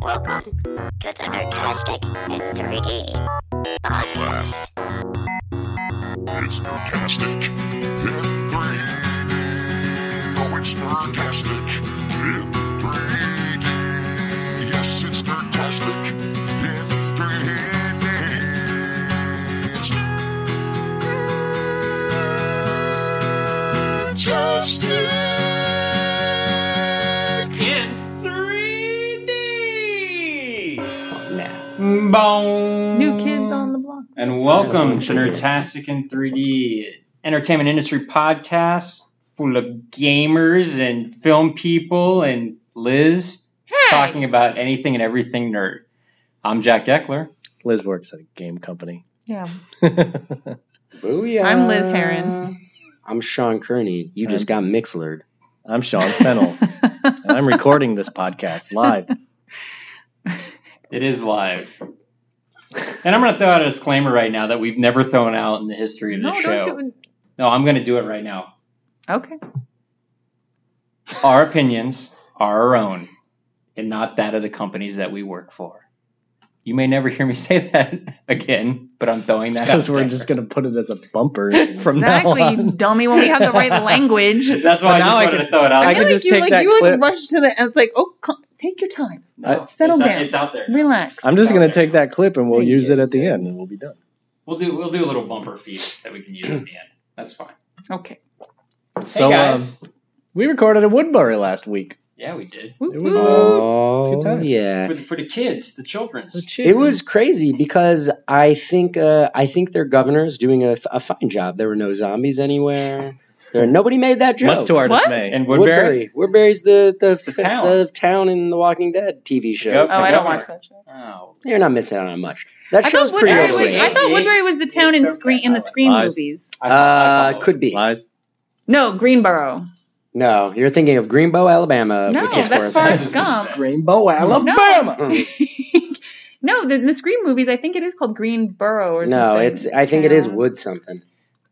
Welcome to the Nerdtastic in 3D podcast. It's Nerdtastic in 3D. Oh, it's Nerdtastic in 3D. Yes, it's Nerdtastic Boom. New kids on the block. And welcome to Nerdtastic in 3D, entertainment industry podcast full of gamers and film people and Liz Hey. talking about anything and everything nerd. I'm Jack Eckler. Liz works at a game company. Yeah. Booyah. I'm Liz Heron. I'm Sean Kearney. You just got Mixlered. I'm Sean Fennel, and I'm recording this podcast live. It is live. And I'm going to throw out a disclaimer right now that we've never thrown out in the history of the no, show. don't do it. No, I'm going to do it right now. Okay. Our opinions are our own and not that of the companies that we work for. You may never hear me say that again, but I'm throwing that out. Because we're there. just going to put it as a bumper from Exactly, now you on. dummy. When we have the right language. That's why I But now just I wanted can- to throw it out. I I can feel like just you take like that you clip. like rush to the. End. It's like, oh, come, take your time. No, settle it's out- down. it's out there. Relax. I'm just going to take that clip and we'll Thank use you. it at the end and we'll be done. We'll do we'll do a little bumper feed that we can use at the end. That's fine. Okay. So hey guys. Um, we recorded at Woodbury last week. yeah, we did. It was, woo. uh, Oh, good times. yeah. For the, for the kids, the children's. It was crazy because I think uh, I think their governor is doing a, a fine job. There were no zombies anywhere. There, nobody made that joke. Much to our What? dismay. and Woodbury. Woodbury. Woodbury's the the, The town. the town in the Walking Dead TV show. Yep. Oh, I don't Governor. watch that show. Oh. You're not missing out on much. That I show's thought, pretty Woodbury was, okay. I thought Woodbury was the town in it's screen in the Scream Lies. movies. I, I Uh, follow. could be. Lies. No, Greenboro. No, you're thinking of Greenbow, Alabama. No, which is that's Forrest Forrest Gump. Gump. Rainbow, Alabama. Mm. no, the, the Scream movies. I think it is called Greenboro or something. No, it's. I think it is Town. Wood something.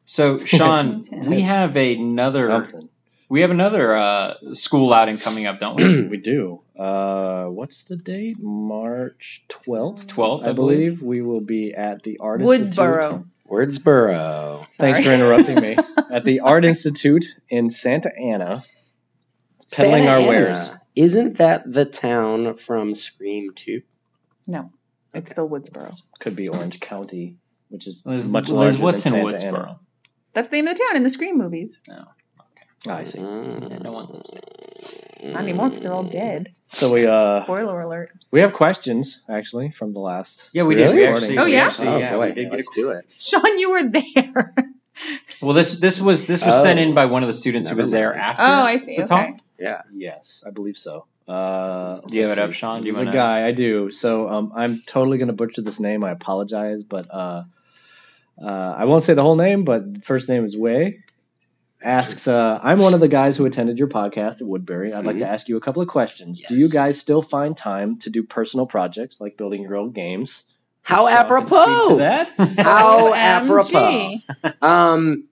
So Sean, we have another Something. we have another uh, school outing coming up, don't we? We do. Uh, what's the date? March 12th? 12th, I, I believe. We will be at the Art Institute. Woodsboro. Wordsboro. Thanks for interrupting me. At the Art Institute in Santa Ana, peddling Santa our Ana. wares. Isn't that the town from Scream 2? No, it's still Woodsboro. Could be Orange County, which is Liz, much Liz, larger what's than in Santa Woodsboro? Ana. That's the name of the town in the Scream movies. Oh, okay. I see. Yeah, no one lives there. Not anymore because they're all dead. So we uh Spoiler alert. we have questions actually from the last. Yeah, we did. Really? We actually, Oh, we yeah? actually- oh, yeah, boy. we did get Let's a- do it. Sean, you were there. Well, this this was this was sent Oh. in by one of the students who Never was there mind. after. oh, I see. the Okay. talk. Yeah. Yes, I believe so. Uh, Do you have let's it up, see. Sean? Do you There's a wanna- guy. I do. So um, I'm totally gonna butcher this name. I apologize, but uh, uh, I won't say the whole name. But first name is Wei. Asks, uh, I'm one of the guys who attended your podcast at Woodbury. I'd like to ask you a couple of questions. Do you guys still find time to do personal projects like building your own games? How Sean can to apropos! that. How apropos! Um,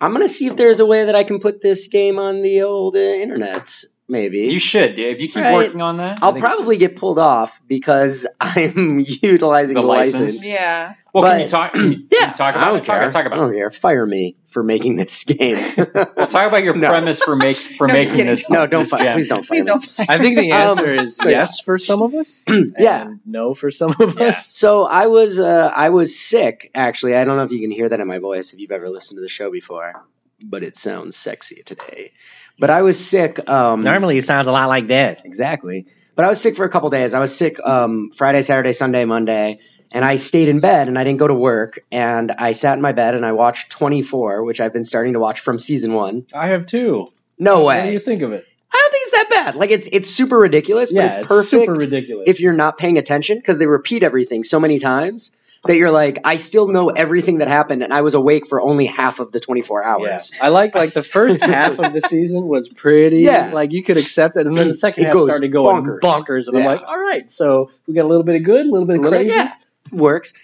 I'm gonna see if there's a way that I can put this game on the old uh, internet. Maybe You should. If you keep Right. working on that. I'll probably get pulled off because I'm utilizing The the, license? license. Yeah. well, but- can you talk? Can Yeah, you talk I don't it? Care. talk about I it. don't care. Fire me for making this game. Well, talk about your No. premise for make for No, making this. no, don't this fire. gem. Please don't fire Please me. don't fight. I think the Um, answer is so yeah. yes for some of us. Yeah. no for some of Yeah. us. So I was uh, I was sick actually. I don't know if you can hear that in my voice if you've ever listened to the show before, but it sounds sexy today. But I was sick. Um, Normally, it sounds a lot like this. exactly. But I was sick for a couple days. I was sick um, Friday, Saturday, Sunday, Monday, and I stayed in bed and I didn't go to work. And I sat in my bed and I watched 24, which I've been starting to watch from season one. I have two. No What do way. you think of it? I don't think it's that bad. Like it's it's super ridiculous, but yeah, it's perfect super ridiculous. if you're not paying attention because they repeat everything so many times that you're like, I still know everything that happened, and I was awake for only half of the 24 hours. yeah. I like like the first half of the season was pretty Yeah. like you could accept it, and then the second It half started going bonkers. bonkers, and I'm like, all right, so we got a little bit of good, a little bit of Little- crazy. yeah, works.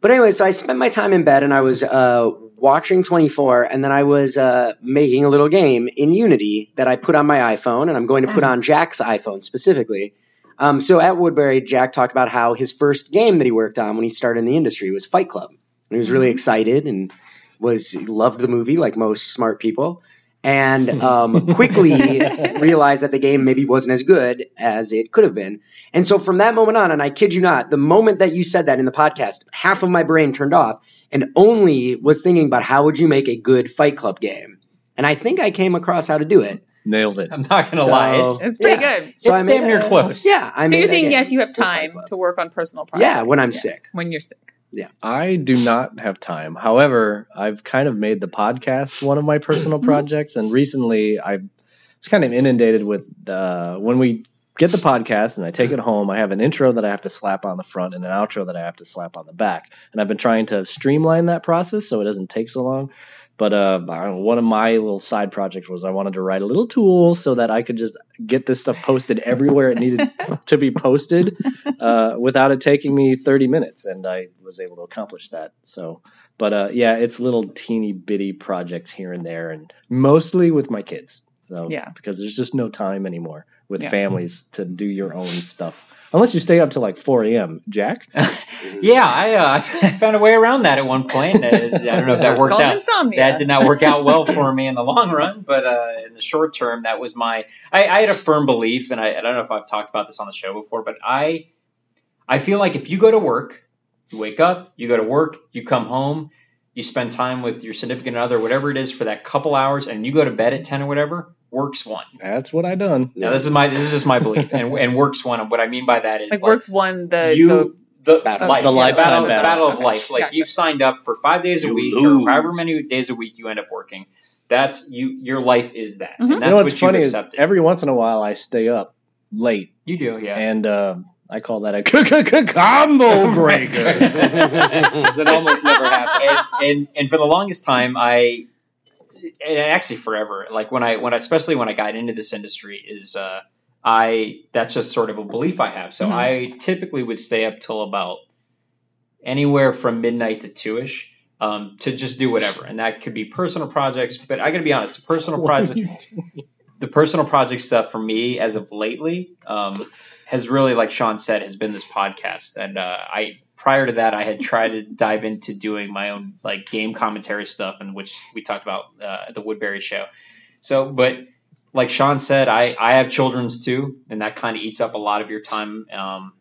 But anyway, so I spent my time in bed and I was uh, watching 24, and then I was uh, making a little game in Unity that I put on my iPhone, and I'm going to put on Jack's iPhone specifically. Um, so at Woodbury, Jack talked about how his first game that he worked on when he started in the industry was Fight Club. And he was really excited and was loved the movie like most smart people, and um, quickly realized that the game maybe wasn't as good as it could have been. And so from that moment on, and I kid you not, the moment that you said that in the podcast, half of my brain turned off and only was thinking about how would you make a good Fight Club game. And I think I came across how to do it. Nailed it. I'm not gonna So- lie. It's, It's pretty Yeah. good. So It's I made damn near close. Yeah, I so you're saying yes, you have time to work on personal projects. Yeah, when I'm sick. When you're sick. Yeah. I do not have time. However, I've kind of made the podcast one of my personal projects, and recently I was kind of inundated with uh, when we get the podcast and I take it home. I have an intro that I have to slap on the front and an outro that I have to slap on the back, and I've been trying to streamline that process so it doesn't take so long. But uh, I don't know, one of my little side projects was I wanted to write a little tool so that I could just get this stuff posted everywhere it needed to be posted uh, without it taking me 30 minutes, and I was able to accomplish that. So, but uh, yeah, it's little teeny bitty projects here and there, and mostly with my kids. So Yeah. because there's just no time anymore with Yeah. families to do your own stuff. Unless you stay up till like 4 a.m. Jack. Yeah, I, uh, I found a way around that at one point. Uh, I don't know if that worked out. insomnia. That did not work out well for me in the long run, but uh, in the short term, that was my. I, I had a firm belief, and I, I don't know if I've talked about this on the show before, but I, I feel like if you go to work, you wake up, you go to work, you come home, you spend time with your significant other, whatever it is, for that couple hours, and you go to bed at ten or whatever, works one. That's what I done. Now this is my this is just my belief, and, and works one. And what I mean by that is like works one the, you the, Battle. life, The lifetime battle, battle. battle of Okay, life. Like gotcha. you've signed up for five days a You week, lose. or however many days a week you end up working. That's you. Your life is that, Mhm. and You that's know what's what funny you've is accepted. every once in a while I stay up late, you do, yeah. and uh, I call that a combo breaker. 'Cause it almost never happens. and, and and for the longest time, I and actually forever, like when I when I, especially when I got into this industry, is uh, I that's just sort of a belief I have. So Mhm. I typically would stay up till about anywhere from midnight to two ish. Um, to just do whatever, and that could be personal projects. But I got to be honest, the personal project, the personal project stuff for me as of lately um, has really, like Sean said, has been this podcast. And uh, I prior to that, I had tried to dive into doing my own like game commentary stuff, and which we talked about uh, at the Woodbury show. So, but like Sean said, I I have children's too, and that kind of eats up a lot of your time. Um,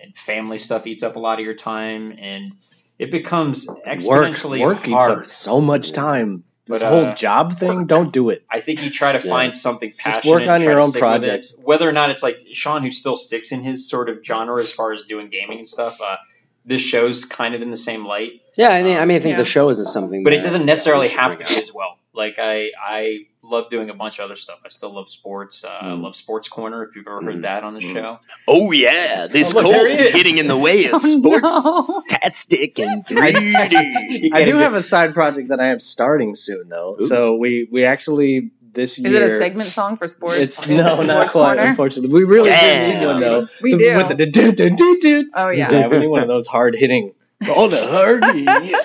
and family stuff eats up a lot of your time, and it becomes Work, exponentially work eats hard. up so much time. This But, whole uh, job thing, don't do it. I think you try to Yeah. find something passionate. Just work on your own stick projects. Whether or not it's like Sean, who still sticks in his sort of genre as far as doing gaming and stuff. Uh, this show's kind of in the same light, Yeah, I mean, I mean, I think Yeah. the show isn't something, but it doesn't necessarily we have to be as well. Like I, I love doing a bunch of other stuff. I still love sports. Uh, I Mm. love Sports Corner. If you've ever heard Mm. that on the Mm. show, Oh yeah, this Oh, look, cold is. getting in the way of Oh, sports-tastic and 3D. You I do get- have a side project that I am starting soon, though. Ooh. So we we actually this year. Is it a segment song for sports? It's no, not quite. Corner? Unfortunately, we really do Damn. need one though. We The- do. With the do do do do. Oh yeah. Yeah, we need one of those hard hitting. All the hard.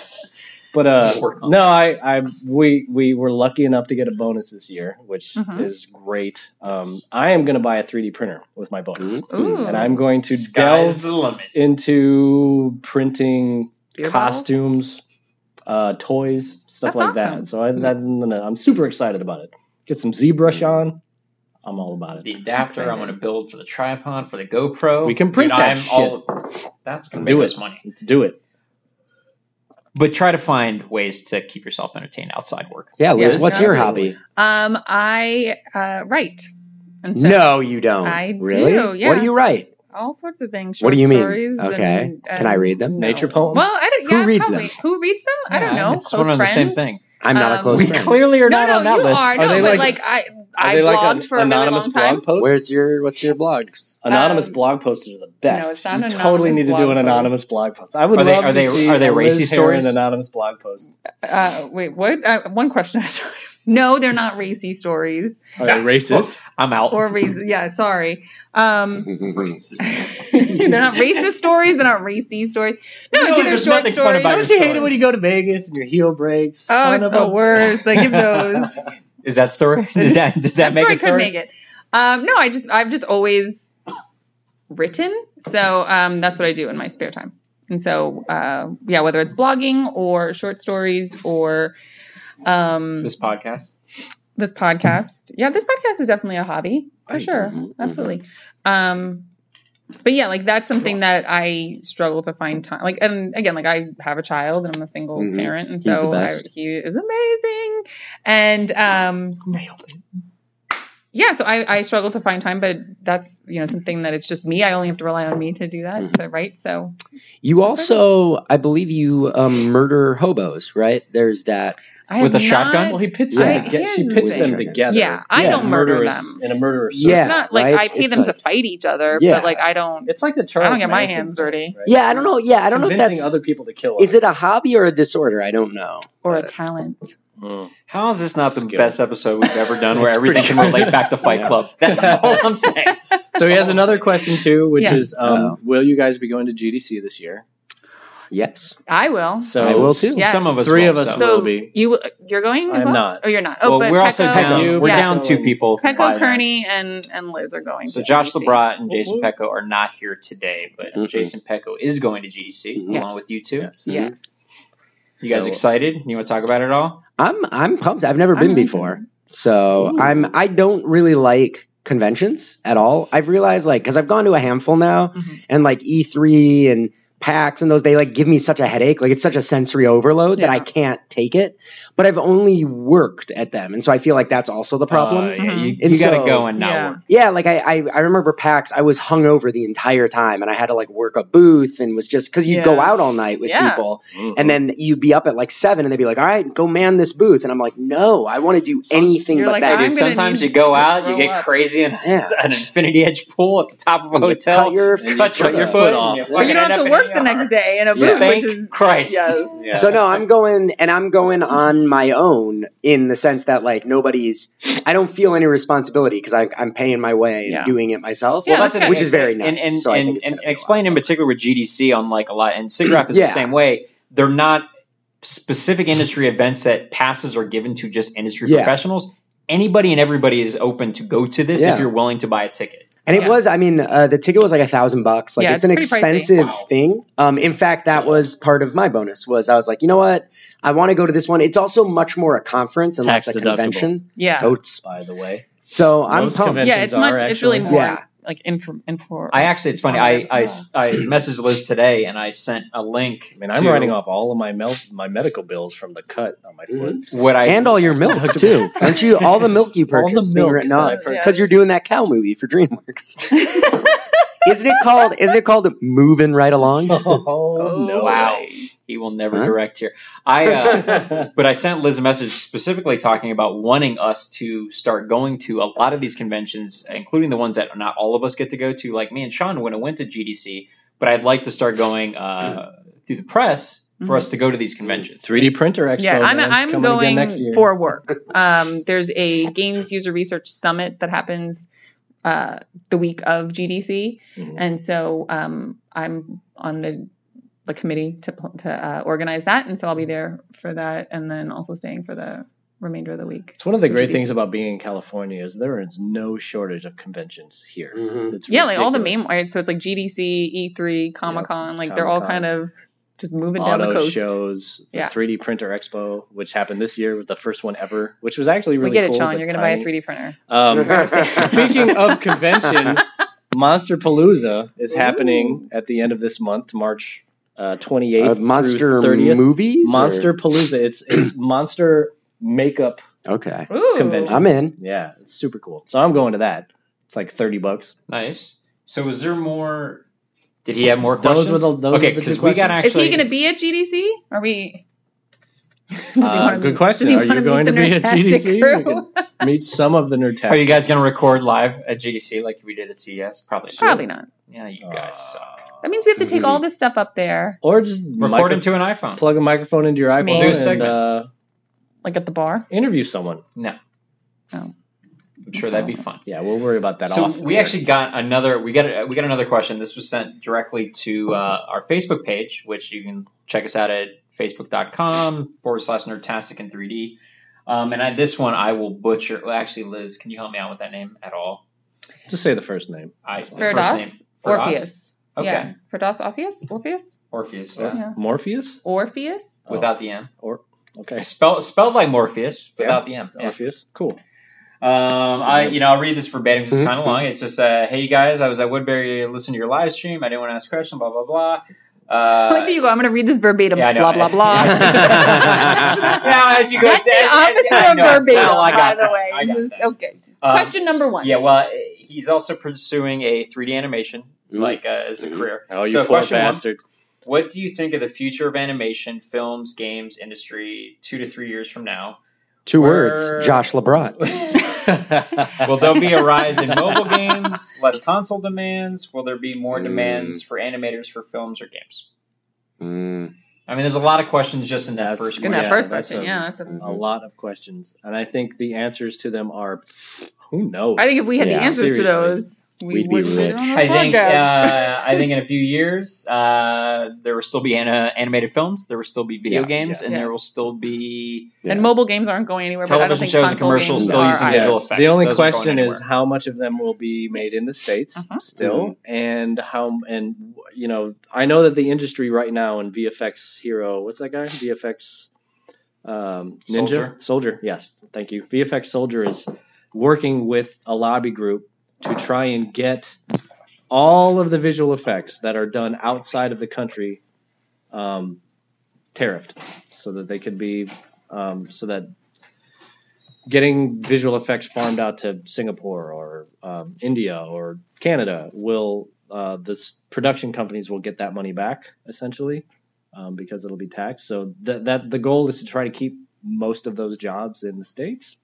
But uh, no, I, I, we, we were lucky enough to get a bonus this year, which Mhm. is great. Um, I am going to buy a 3D printer with my bonus, Ooh. and I'm going to Sky's delve the limit. into printing Beer costumes, uh, toys, stuff That's like awesome. that. So I, that, I'm super excited about it. Get some ZBrush on. I'm all about it. The adapter I'm Excited. going to build for the tripod for the GoPro. We can print Dude, that I'm shit. all. That's going to Do make it. us money. Let's do it. But try to find ways to keep yourself entertained outside work. Yeah, Liz, Yes, what's your absolutely. hobby? Um, I uh, write. And so No, you don't. I really? do, yeah. What do you write? all sorts of things. What do short you mean? stories Okay. and- Can I read them? no. Nature poems. Well, I don't. Yeah, Who reads probably. them? Who reads them? I don't know. It's Close one of the friends. same thing. I'm not a Um, close We friend. clearly are No, not no, on that you list. are. Are No, they but like- like I, I they like blogged an for a really long time. blog post? Where's your What's your blogs? Anonymous Um, blog posts are the best. no, it's not you totally need to do an post. anonymous blog post. I would Are they- love are to they- see are they a Liz racy Heron stories? anonymous blog post. Uh, wait, what? Uh, one question. Sorry. No, they're not racy stories Are they racist? I'm out. or racist? Yeah, sorry. Um, they're not racist stories. They're not racy stories. No, You know, it's either short nothing fun stories. Don't your you hate it when you go to Vegas and your heel breaks? Oh, Son it's of the a- worst. I give those. Is that story? Did that, did that that make story a story? could make it. Um, no, I just I've just always written. So um, that's what I do in my spare time. And so, uh, yeah, whether it's blogging or short stories or um, This podcast. this podcast. Yeah, this podcast is definitely a hobby for Right. sure. Mhm, Absolutely. Um, but yeah, like that's something that I struggle to find time. Like, and again, like I have a child and I'm a single Mhm. parent, and so I, he is amazing. And um, yeah, so I, I struggle to find time, but that's you know something that it's just me. I only have to rely on me to do that Mhm. to write. So You also, I believe, you um, murder hobos, right? There's that. I With have a shotgun? Well, he pits them. toge- Here's she pits thing. them together. Yeah, I Yeah. don't murder them. in a murderous. Yeah. It's not like right? I pay It's them like- to fight each other, Yeah. but like I don't. It's like the Charles. I don't get my Manson hands dirty. right? Yeah, I don't know. Yeah, I don't know if Convincing that's. other people to kill. Is it a hobby or a disorder? I don't know. or a talent. Mm. How is this not the Skill. best episode we've ever done where everything can relate back to Fight Yeah. Club? That's all I'm saying. So he has another question too, which Yeah. is, um, will you guys be going to GDC this year? Yes. I will. So I will too. Yes. Some of us Three will, of us so. will be. you you're going as I'm well? not. Oh, you're not. Oh, well, but we're also down. you, We're yeah. down two people. Pecco Five. Kearney and and Liz are going. So Josh GDC. LeBrat and Jason Woo-woo. Pecco are not here today, but Mhm. Jason Pecco is going to GDC Mhm. along Yes. with you two. Yes. Yes. You guys So- excited? You want to talk about it all? I'm I'm pumped. I've never I'm been really before, so I'm I don't really like conventions at all. I've realized like because I've gone to a handful now, Mhm. and like E3 and PAX and those they like give me such a headache. Like it's such a sensory overload that I can't take it. But I've only worked at them, and so I feel like that's also the problem. Uh, yeah, you, And you got to so- go and not Yeah. work. Yeah, like I, I I remember PAX. I was hung over the entire time, and I had to like work a booth, and was just because you'd go out all night with Yeah. people, Mhm. and then you'd be up at like seven, and they'd be like, "All right, go man this booth," and I'm like, "No, I want to do anything but like, that." Dude, sometimes you go out, you get up. crazy in Yeah. an infinity edge pool at the top of a And you hotel. cut your- and you cut cut your your foot foot off. off. But you don't have to work the next day in a booth, Thank which is Christ. Yes. Yeah. So no, I'm going, and I'm going on my own in the sense that like nobody's. I don't feel any responsibility because I'm paying my way and doing it myself. Yeah, Well, that's that's which is very nice. And and, so and, and gonna be a lot explain of in particular with GDC on like a lot, and SIGGRAPH is Yeah. the same way. They're not specific industry events that passes are given to just industry Yeah. professionals. Anybody and everybody is open to go to this Yeah. if you're willing to buy a ticket. And it Yeah. was, I mean, uh, the ticket was like a thousand bucks. Like Yeah, it's, it's an expensive Wow. thing. Um, in fact, that was part of my bonus. Was I was like, you know what, I want to go to this one. It's also much more a conference and less a deductible. convention. Yeah. Totes. by the way. So I'm Most pumped. Yeah, it's are much. It's really more Yeah. Like info. info I actually, it's funny. I I, I messaged Liz today and I sent a link. I mean, I'm to writing off all of my mel- my medical bills from the cut on my foot. Mm-hmm. what I and all your milk too. Aren't you? All the milk you All the purchased being milk written that I off purchased. because you're doing that cow movie for DreamWorks. isn't it called? Isn't it called moving right along? Oh, no! Oh, wow. way. He will never Huh? direct here. I uh, but I sent Liz a message specifically talking about wanting us to start going to a lot of these conventions, including the ones that not all of us get to go to. Like me and Sean when I went to GDC, but I'd like to start going uh, through the press for us to go to these conventions. 3D printer expo. Yeah, I'm, I'm going next year. for work. Um, there's a Games User Research Summit that happens uh, the week of GDC, Mhm. and so um, I'm on the the committee to to uh, organize that, and so I'll be there for that, and then also staying for the remainder of the week. It's one of the great things about being in California is there is no shortage of conventions here. Mhm. It's Yeah, like all the main, right? So it's like GDC, E3, Comic Con, like they're all kind of just moving down the auto coast. shows, the Yeah. 3D printer expo, which happened this year, was the first one ever, which was actually really we get it, cool, Sean. You're going to buy a 3D printer. Um, speaking of conventions, Monster Palooza is happening at the end of this month, March uh, 28th Uh, monster through 30th. movies. or- Monster Palooza. It's it's monster makeup. Okay, Ooh. Convention. I'm in. Yeah, it's super cool. So I'm going to that. It's like 30 bucks. Nice. So was there more? Did he have more Those questions? were the- those okay, were the two because we got questions. actually. Is he going to be at GDC? Are we? Uh, good meet- question. Does he Are you wanna meet going the to be at GDC? crew? Meet some of the nerd Are you guys going to record live at GDC like we did at CES? Probably. not. Probably not. Yeah, you guys suck. That means we have to take all this stuff up there, Or just Record micro- into an iPhone. plug a microphone into your Maybe. iPhone Do a and segment. uh, like at the bar. interview someone. No. Oh. I'm sure that'd be fun. Yeah, we'll worry about that So off. we air. actually got another. We got a, we got another question. This was sent directly to uh, our Facebook page, which you can check us out at facebook.com forward slash nerdtastic in 3D. Um, and I, this one I will butcher. Well, actually, Liz, can you help me out with that name at all? just say the first name. I the first name. For us? Orpheus. Okay. Yeah. For Das Orpheus? Orpheus? Orpheus. Yeah. Yeah. Morpheus? Orpheus? Without the M. Or Okay. Spell, spelled like Morpheus without the M. Yeah. Orpheus. Cool. Um, I, you know, I'll read this verbatim because it's Mhm. kind of long. It's just, uh, hey, you guys, I was at Woodbury listening to your live stream. I didn't want to ask a question, blah, blah, blah. Uh, like, there you go. I'm going to read this verbatim. yeah, blah, blah, blah. now, as you go, That's the as- as- opposite I of know. verbatim, Oh, I by got the way. I got Just- that. okay. Um, Question number one. Yeah, well, he's also pursuing a 3D animation. Like uh, as a Mhm. career. Oh, you So poor question one. What do you think of the future of animation, films, games industry two to three years from now? Two Where- words. Josh LeBron. Will there be a rise in mobile games, less console demands? Will there be more Mm. demands for animators for films or games? Mm. I mean, there's a lot of questions just in that That's- first In question. that first that's question, a- yeah, that's a. a lot of questions, and I think the answers to them are who knows. I think if we had Yeah, the answers seriously. to those, we We'd be wouldn't do it rich. I think uh, I think in a few years uh, there will still be ana- animated films, there will still be video Yeah, games, yeah. and there will still be and mobile games aren't going anywhere. but I don't television think shows and commercials still are using either. visual effects. The only Those question is how much of them will be made in the states Mhm. still, and how and you know I know that the industry right now in VFX Hero, what's that guy? VFX um, Ninja Soldier. Soldier. Yes, thank you. VFX Soldier is working with a lobby group to try and get all of the visual effects that are done outside of the country um, tariffed, so that they could be um, so that getting visual effects farmed out to Singapore or um, India or Canada will uh, this production companies will get that money back essentially um, because it'll be taxed. So that that the goal is to try to keep most of those jobs in the states,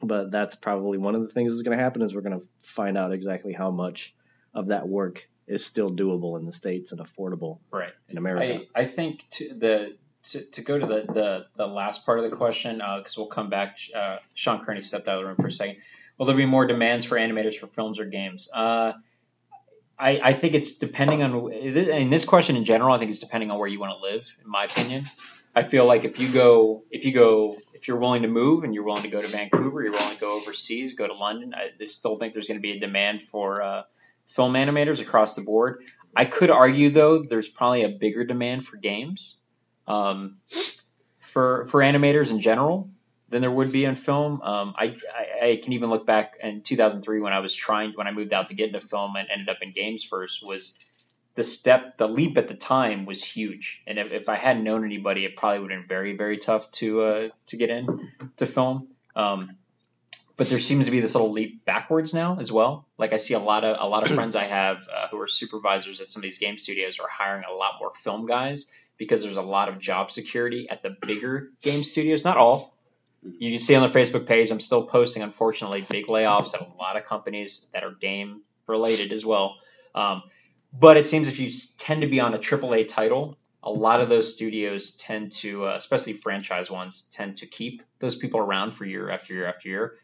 but that's probably one of the things that's going to happen is we're going to find out exactly how much of that work is still doable in the states and affordable right. in America. I, I think to the to, to go to the, the, the last part of the question because we'll come back. Uh, Sean Kearney stepped out of the room for a second. Will there be more demands for animators for films or games? Uh, I, I think it's depending on in this question in general. I think it's depending on where you want to live. In my opinion, I feel like if you go if you go if you're willing to move and you're willing to go to Vancouver, you're willing to go overseas, go to London. I still think there's going to be a demand for uh, film animators across the board. I could argue though there's probably a bigger demand for games, um, for for animators in general than there would be in film. Um, I, I I can even look back in 2003 when I was trying when I moved out to get into film and ended up in games first was the step the leap at the time was huge and if, if I hadn't known anybody it probably would have been very very tough to uh, to get in to film. Um, but there seems to be this little leap backwards now as well. Like I see a lot of a lot of friends I have uh, who are supervisors at some of these game studios are hiring a lot more film guys because there's a lot of job security at the bigger game studios. Not all. You can see on the Facebook page, I'm still posting, unfortunately, big layoffs at a lot of companies that are game related as well. Um, but it seems if you tend to be on a AAA title, a lot of those studios tend to, uh, especially franchise ones, tend to keep those people around for year after year after year.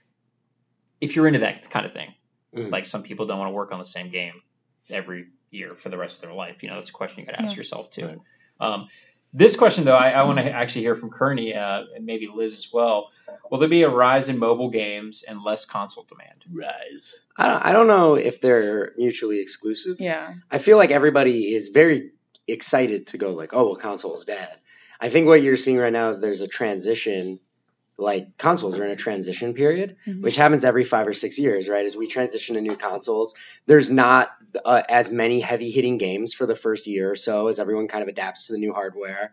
If you're into that kind of thing, Mhm. like some people don't want to work on the same game every year for the rest of their life. You know, that's a question you got to ask Yeah. yourself too. Right. Um, this question, though, I, I want to actually hear from Kearney uh, and maybe Liz as well. Will there be a rise in mobile games and less console demand? Rise. I don't, I don't know if they're mutually exclusive. Yeah. I feel like everybody is very excited to go like, oh, well, console is dead. I think what you're seeing right now is there's a transition, like consoles are in a transition period, Mhm. which happens every five or six years, right? As we transition to new consoles, there's not uh, as many heavy hitting games for the first year or so as everyone kind of adapts to the new hardware,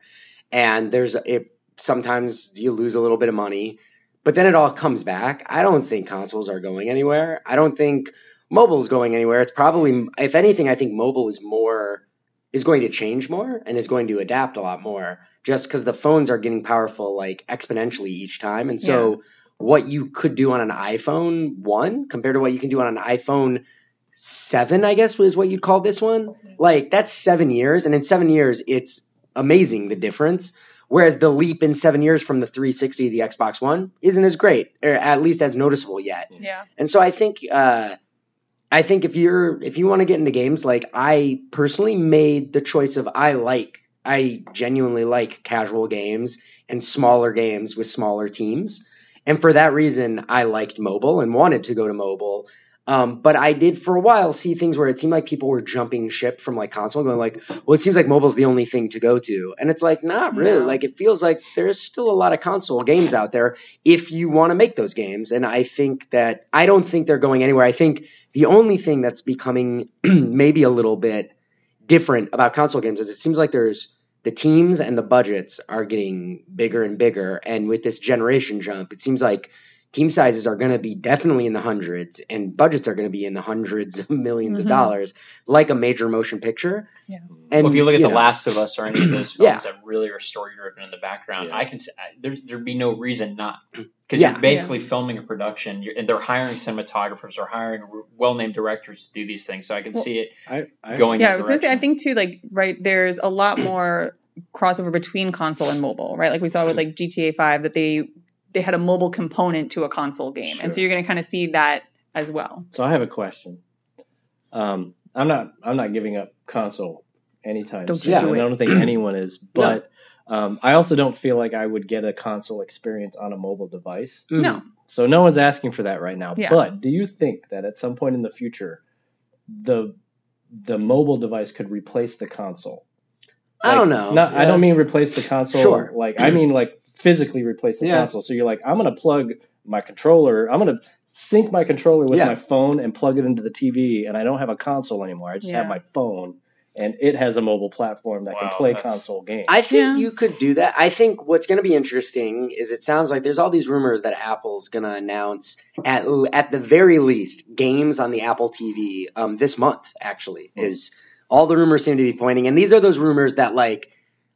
and there's it. Sometimes you lose a little bit of money, but then it all comes back. I don't think consoles are going anywhere. I don't think mobile's going anywhere. It's probably, if anything, I think mobile is more is going to change more and is going to adapt a lot more just because the phones are getting powerful like exponentially each time. And so what you could do on an iPhone one compared to what you can do on an iPhone seven, I guess was what you'd call this one. Like that's seven years, and in seven years, it's amazing the difference. Whereas the leap in seven years from the 360 to the Xbox One isn't as great, or at least as noticeable yet. Yeah. And so I think uh, I think if you're if you want to get into games, like I personally made the choice of I like I genuinely like casual games and smaller games with smaller teams. And for that reason, I liked mobile and wanted to go to mobile. Um, but I did for a while see things where it seemed like people were jumping ship from like console, going like, "Well, it seems like mobile's the only thing to go to," and it's like, not really. No. Like it feels like there's still a lot of console games out there if you want to make those games. And I think that I don't think they're going anywhere. I think the only thing that's becoming maybe a little bit different about console games is it seems like there's the teams and the budgets are getting bigger and bigger. And with this generation jump, it seems like team sizes are going to be definitely in the hundreds and budgets are going to be in the hundreds of 1000000s of Mhm. dollars, like a major motion picture. Yeah. And well, if you look at The know, Last of Us or any of those films Yeah. that really are story driven in the background, Yeah. I can say there there'd be no reason not because Yeah. you're basically filming a production, you're, and they're hiring cinematographers or hiring well named directors to do these things. So I can Well, see it I, I going. yeah, I was gonna say, I think too, like, right, there's a lot more crossover between console and mobile, right? Like we saw with like GTA 5 that they they had a mobile component to a console game, and so you're gonna kind of see that as well. So I have a question. Um, I'm not I'm not giving up console anytime Don't soon. you and do I don't think anyone is, but um, I also don't feel like I would get a console experience on a mobile device. No, So no one's asking for that right now. Yeah. But do you think that at some point in the future, the the mobile device could replace the console? I don't know. Not, I don't mean replace the console. Sure. Like I mean like physically replace the Yeah. console. So you're like, I'm gonna plug my controller. I'm gonna sync my controller with Yeah. my phone and plug it into the TV, and I don't have a console anymore. I just have my phone, and it has a mobile platform that Wow, can play that's- console games. I think Yeah. you could do that. I think what's going to be interesting is it sounds like there's all these rumors that Apple's going to announce at at the very least games on the Apple TV um, this month. Actually, Hmm. is all the rumors seem to be pointing, and these are those rumors that like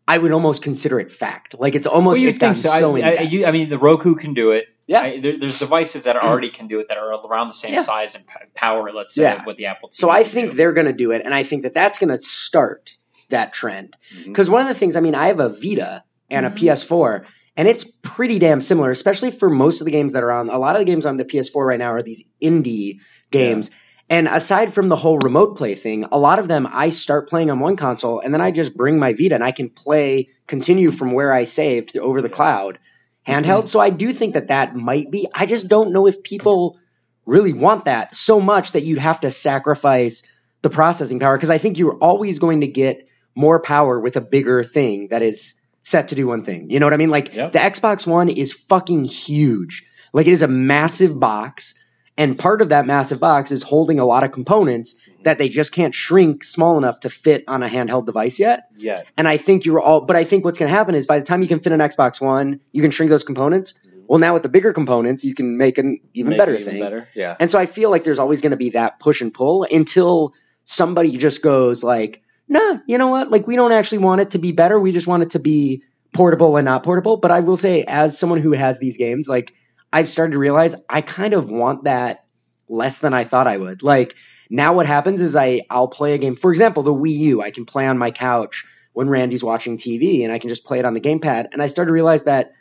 I would almost consider it fact. Like it's almost Well, you it's think so? so I, I, you, I mean, the Roku can do it. Yeah. I, there, there's devices that already can do it that are around the same Yeah. size and power. Let's say Yeah. what the Apple. TV So I think do. they're going to do it, and I think that that's going to start that trend. Because one of the things, I mean, I have a Vita and a Mhm. PS4, and it's pretty damn similar, especially for most of the games that are on. A lot of the games on the PS4 right now are these indie games. And aside from the whole remote play thing, a lot of them I start playing on one console and then I just bring my Vita and I can play, continue from where I saved over the cloud handheld. Mm-hmm. So I do think that that might be. I just don't know if people really want that so much that you'd have to sacrifice the processing power because I think you're always going to get more power with a bigger thing that is set to do one thing. You know what I mean? Like Yep. the Xbox One is fucking huge. Like it is a massive box and part of that massive box is holding a lot of components mm-hmm. that they just can't shrink small enough to fit on a handheld device yet. yeah. And I think you're all, but I think what's going to happen is by the time you can fit an Xbox One, you can shrink those components. Mm-hmm. Well, now with the bigger components, you can make an even Make better even thing. Better. Yeah. And so I feel like there's always going to be that push and pull until somebody just goes like, nah, you know what? Like we don't actually want it to be better. We just want it to be portable and not portable. But I will say, as someone who has these games, like I've started to realize I kind of want that less than I thought I would. Like now what happens is I I'll play a game. For example, the Wii U, I can play on my couch when Randy's watching TV and I can just play it on the gamepad. And I started to realize that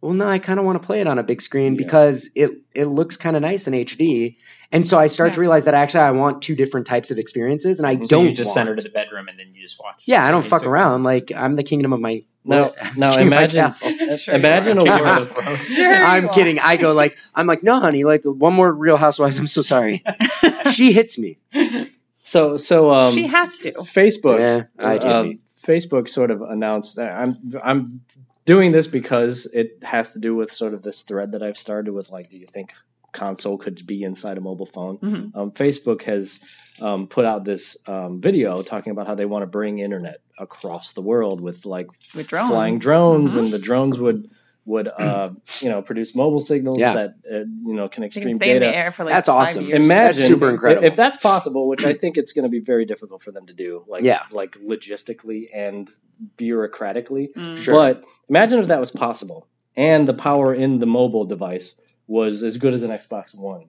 well, no, I kind of want to play it on a big screen Yeah. because it it looks kind of nice in HD. And so I started to realize that actually I want two different types of experiences, and I So don't you just want, send her to the bedroom and then you just watch. Yeah, I don't fuck too. around. Like I'm the kingdom of my No, now king of my imagine. Sure imagine a are. Of world. Sure I'm are. kidding. I go like I'm like no, honey. Like one more Real Housewives. I'm so sorry. she hits me. So, so um, she has to. Facebook. Yeah, I get um. Facebook sort of announced that I'm I'm doing this because it has to do with sort of this thread that I've started with like, do you think console could be inside a mobile phone? Mhm. Um, Facebook has um, put out this um, video talking about how they want to bring internet across the world with like With drones. flying drones, Mhm. and the drones would would uh, you know produce mobile signals Yeah. that uh, you know can They extreme can stay in data. the air for like That's five awesome. years. Imagine That's super if- incredible. if that's possible, which I think it's going to be very difficult for them to do, like Yeah. like logistically and bureaucratically. Mm. Sure. But imagine if that was possible, and the power in the mobile device was as good as an Xbox One.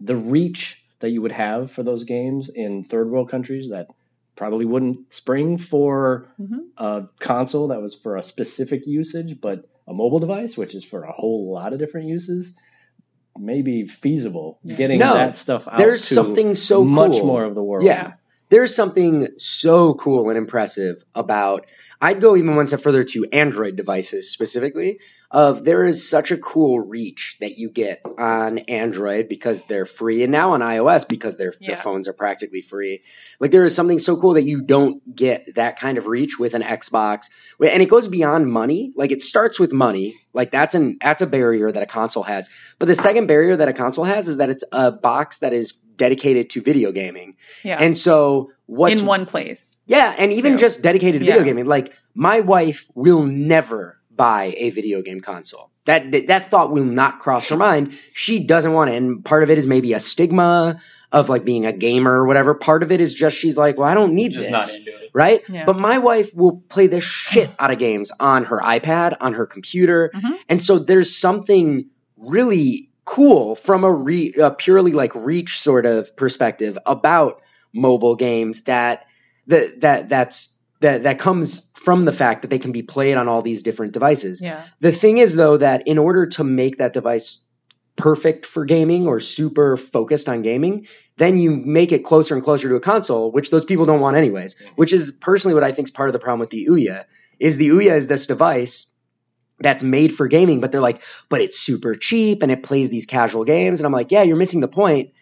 The reach that you would have for those games in third world countries that probably wouldn't spring for Mhm. a console that was for a specific usage, but a mobile device, which is for a whole lot of different uses, maybe feasible. Yeah. Getting No, that stuff out There's to something so much cool. more of the world. Yeah. there's something so cool and impressive about. I'd go even one step further to Android devices specifically. Of there is such a cool reach that you get on Android because they're free, and now on iOS because their Yeah. the phones are practically free. Like there is something so cool that you don't get that kind of reach with an Xbox, and it goes beyond money. Like it starts with money, like that's an that's a barrier that a console has. But the second barrier that a console has is that it's a box that is dedicated to video gaming. Yeah. And so what's in one place. yeah, and even just dedicated to video gaming. Like my wife will never buy a video game console. That that that thought will not cross her mind. She doesn't want it, and part of it is maybe a stigma of like being a gamer or whatever. Part of it is just she's like, well, I don't need Just this not into it. right? Yeah. But my wife will play the shit out of games on her iPad, on her computer, Mhm. and so there's something really cool from a, re- a purely like reach sort of perspective about mobile games that that that that's that that comes from the fact that they can be played on all these different devices. Yeah. The thing is though that in order to make that device perfect for gaming or super focused on gaming, then you make it closer and closer to a console, which those people don't want anyways. Mm-hmm. Which is personally what I think is part of the problem with the Ouya. Is the Ouya is this device that's made for gaming, but they're like, but it's super cheap and it plays these casual games. And I'm like, yeah, you're missing the point.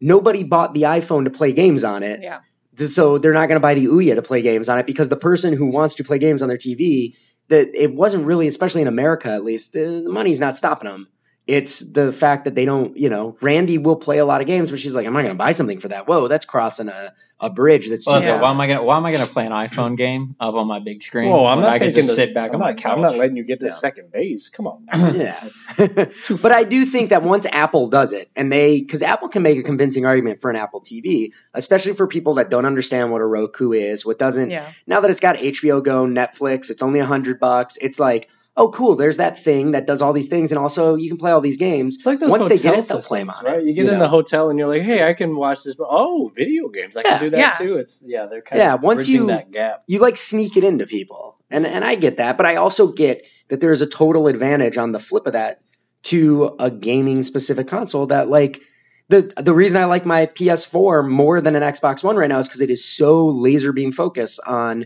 Nobody bought the iPhone to play games on it. Yeah. So they're not going to buy the Ouya to play games on it because the person who wants to play games on their TV, that it wasn't really, especially in America at least, the money's not stopping them. It's the fact that they don't, you know, Randy will play a lot of games, but she's like, I'm not going to buy something for that. Whoa, that's crossing a, a bridge that's too Well, so Yeah. why am I gonna why am I gonna play an iPhone game up on my big screen? Whoa, I'm when not I can taking just the, sit back I'm on my not, couch. I'm not letting you get to Yeah. second base. Come on. Yeah. but I do think that once Apple does it, and they, because Apple can make a convincing argument for an Apple TV, especially for people that don't understand what a Roku is, what doesn't, Yeah. now that it's got HBO Go, Netflix, it's only a hundred bucks. It's like, oh, cool. There's that thing that does all these things, and also you can play all these games. It's like those Once they get it, they'll play play 'em on right? You get you in know? the hotel and you're like, hey, I can watch this. But oh, video games, I Yeah. can do that Yeah. too. It's yeah, they're kind Yeah, of once bridging you- that gap. You like sneak it into people, and and I get that, but I also get that there's a total advantage on the flip of that to a gaming specific console that like. The, the reason I like my PS4 more than an Xbox One right now is because it is so laser beam focused on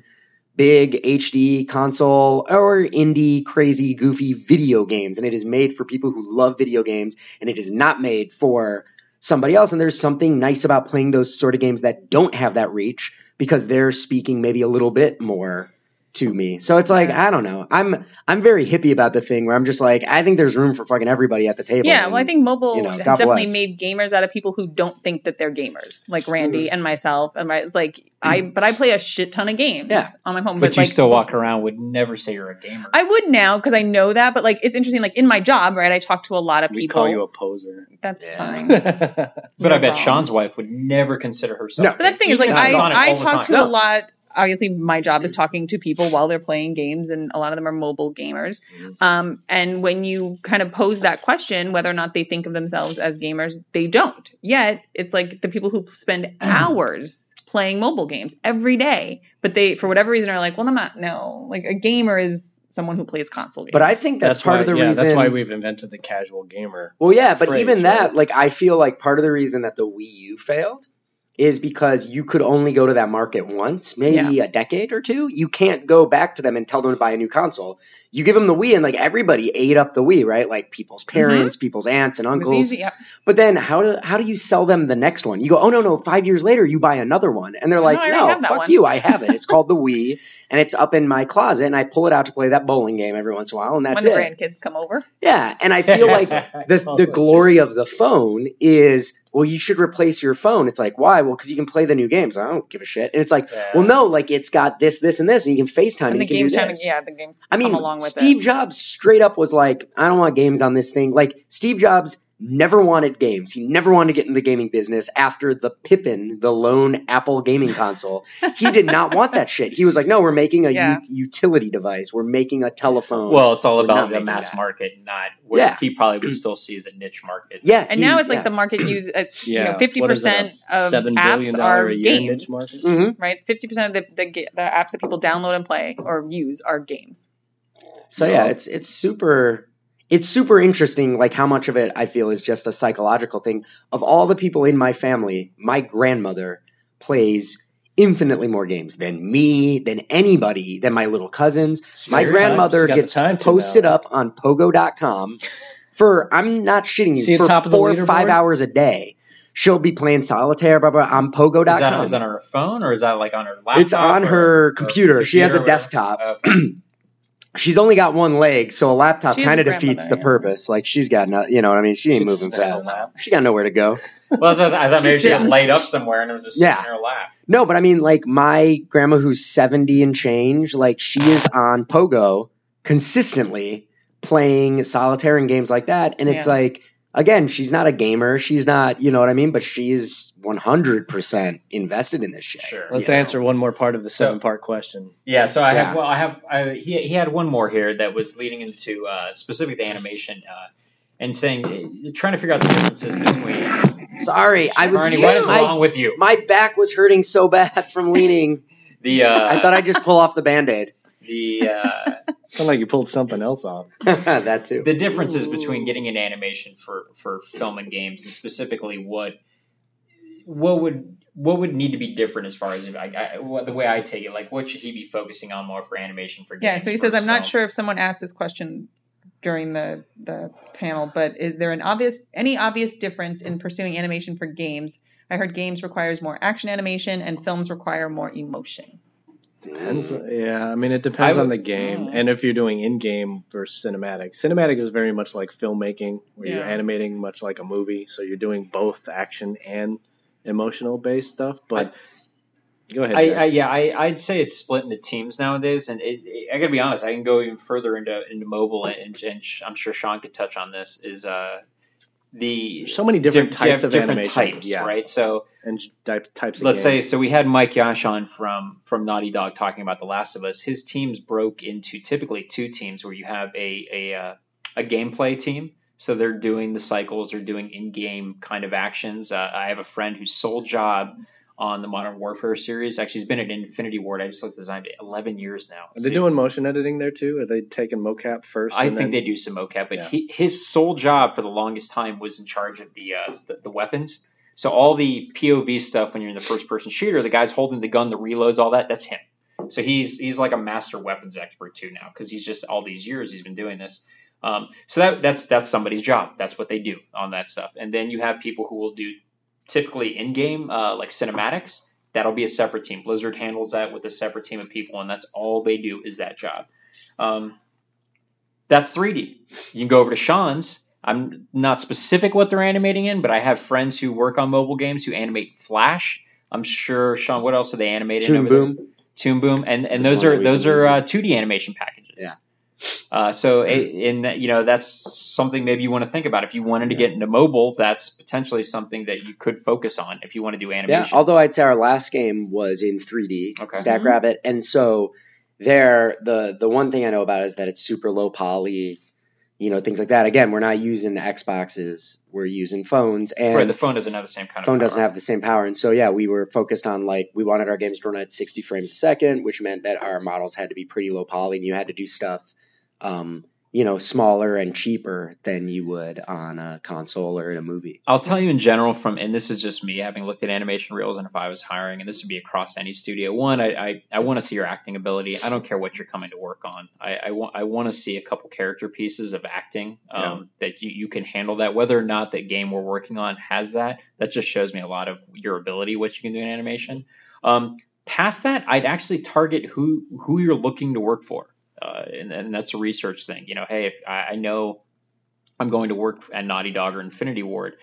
big HD console or indie crazy goofy video games. And it is made for people who love video games and it is not made for somebody else. And there's something nice about playing those sort of games that don't have that reach because they're speaking maybe a little bit more to me. So it's like I don't know. I'm I'm very hippie about the thing where I'm just like I think there's room for fucking everybody at the table. Yeah, and- well, I think mobile you know, definitely bless. made gamers out of people who don't think that they're gamers, like Randy Mm-hmm. and myself. And right, it's like I, but I play a shit ton of games Yeah. on my phone. but But, you like, still walk around would never say you're a gamer. I would now because I know that. But like, it's interesting. Like in my job, right? I talk to a lot of We people. call you a poser. That's Yeah. fine. but You're I bet wrong. Sean's wife would never consider herself. No. But that thing is, like, I, it's on it I talk time. to a lot. Obviously, my job is talking to people while they're playing games, and a lot of them are mobile gamers. Um, and when you kind of pose that question, whether or not they think of themselves as gamers, they don't. Yet, it's like the people who spend hours playing mobile games every day, but they, for whatever reason, are like, well, I'm not. No, like a gamer is someone who plays console games. But I think that's, part why, of the yeah, reason. That's why we've invented the casual gamer. Well, yeah, but phrase, even that, right? like, I feel like part of the reason that the Wii U failed is because you could only go to that market once, maybe a decade or two. You can't go back to them and tell them to buy a new console. You give them the Wii, and like everybody ate up the Wii, right? Like people's mm-hmm. parents, people's aunts and It was uncles. easy. Yeah. But then how do how do you sell them the next one? You go, oh no no, five years later you buy another one, and they're No, like, I no, fuck one." you, I have it. It's called the Wii, and it's up in my closet, and I pull it out to play that bowling game every once in a while, and that's when the it. grandkids come over. Yeah, and I feel like the the glory of the phone is well, you should replace your phone. It's like why? Well, because you can play the new games. I don't give a shit. And it's like, Yeah. well, no, like it's got this, this, and this, and you can FaceTime and, And the you can games, do this. of, yeah, the games. I mean, come along with Steve it. Jobs straight up was like, I don't want games on this thing. Like Steve Jobs never wanted games. He never wanted to get in the gaming business after the Pippin, the lone Apple gaming console. he did not want that shit. He was like, no, we're making a Yeah. u- utility device. We're making a telephone. Well, it's all We're about the mass that. market, not what Yeah. he probably would still see as a niche market. yeah. And he- now it's like the market use. It's you Yeah, know fifty what is it, a percent of seven billion apps dollar are a year games. niche market. Mhm. Right, fifty percent of the, the the apps that people download and play or use are games. So yeah, it's it's super it's super interesting like how much of it I feel is just a psychological thing. Of all the people in my family, my grandmother plays infinitely more games than me, than anybody, than my little cousins. My grandmother gets posted now. up on pogo.com for I'm not shitting you for four or five hours a day. She'll be playing solitaire, blah blah, on Is that, pogo.com. is that on her phone or is that like on her laptop? It's on her or computer. She has a computer desktop. Okay. She's only got one leg, so a laptop kind of defeats the yeah. purpose. Like she's got no, you know what I mean. She ain't She's moving fast. She got nowhere to go. Well, so I thought maybe she Yeah. had laid up somewhere and it was just Yeah. sitting in her lap. No, but I mean, like my grandma who's seventy and change, like she is on Pogo consistently playing solitaire and games like that, and it's like again, she's not a gamer. She's not, you know what I mean. But she is one hundred percent invested in this shit. Sure. Let's you know? answer one more part of the So- seven part question. Yeah, so I Yeah. have well, I have I, he he had one more here that was leading into uh, specific to animation uh, and saying uh, trying to figure out the differences between. Sorry, I was. Arnie, what is I- wrong with you? my back was hurting so bad from leaning. The uh, I thought I'd just pull off the band aid. The uh, Sound like you pulled something else off. that too. the differences between getting into animation for for film and games, and specifically what what would what would need to be different as far as I, I, what, the way I take it. Like, what should he be focusing on more for animation for games? Yeah, so he says, I'm not film?" sure if someone asked this question during the the panel, but is there an obvious any obvious difference in pursuing animation for games? I heard games requires more action animation and films require more emotion. Depends. Yeah, I mean, it depends I on the game Mm. and if you're doing in-game versus cinematic. Cinematic is very much like filmmaking, where you're animating much like a movie, so you're doing both action and emotional based stuff. But go ahead. I, I yeah, I I'd say it's split into teams nowadays, and it, it- I gotta be honest, I can go even further into into mobile, and, and I'm sure Sean could touch on this. Is uh the so many different diff- types diff- of different animation, types, yeah. right? So and types of let's say so we had Mike Yash on from from Naughty Dog talking about The Last of Us. His teams broke into typically two teams, where you have a a uh, a gameplay team. So they're doing the cycles, they're doing in-game kind of actions. Uh, I have a friend whose sole job on the Modern Warfare series. Actually, he's been at Infinity Ward. I just looked at his name, 11 years now. Are they So doing motion editing there too? Are they taking mocap first? I think then- they do some mocap, but Yeah. he, his sole job for the longest time was in charge of the, uh, the the weapons. So all the POV stuff when you're in the first person shooter, the guy's holding the gun, the reloads, all that, that's him. So he's he's like a master weapons expert too now because he's just all these years he's been doing this. Um, so that that's that's somebody's job. That's what they do on that stuff. And then you have people who will do typically in game uh, like cinematics. That'll be a separate team. Blizzard handles that with a separate team of people, and that's all they do is that job. Um, that's 3D. You can go over to Sean's. I'm not specific what they're animating in, but I have friends who work on mobile games who animate Flash. I'm sure Sean. What else are they animating? in Toon there? Boom. Toon Boom, and and those are those are uh, 2D animation packages. Yeah. Uh, so a- in you know that's something maybe you want to think about if you wanted to get into mobile. That's potentially something that you could focus on if you want to do animation. Yeah, although I'd say our last game was in 3D, Okay. Stack Mhm. Rabbit, and so there the the one thing I know about is that it's super low poly, you know, things like that. Again, we're not using Xboxes, we're using phones, and right, the phone doesn't have the same kind of phone power. doesn't have the same power. And so yeah, we were focused on like we wanted our games to run at 60 frames a second, which meant that our models had to be pretty low poly, and you had to do stuff, um, you know, smaller and cheaper than you would on a console or in a movie. I'll tell you in general from, and this is just me having looked at animation reels, and if I was hiring, and this would be across any studio. One, I I, I want to see your acting ability. I don't care what you're coming to work on. I I want I want to see a couple character pieces of acting um, that you you can handle that. Whether or not that game we're working on has that, that just shows me a lot of your ability, what you can do in animation. Um, past that, I'd actually target who who you're looking to work for. Uh, and, and that's a research thing. You know, hey, if I, I know I'm going to work at Naughty Dog or Infinity Ward,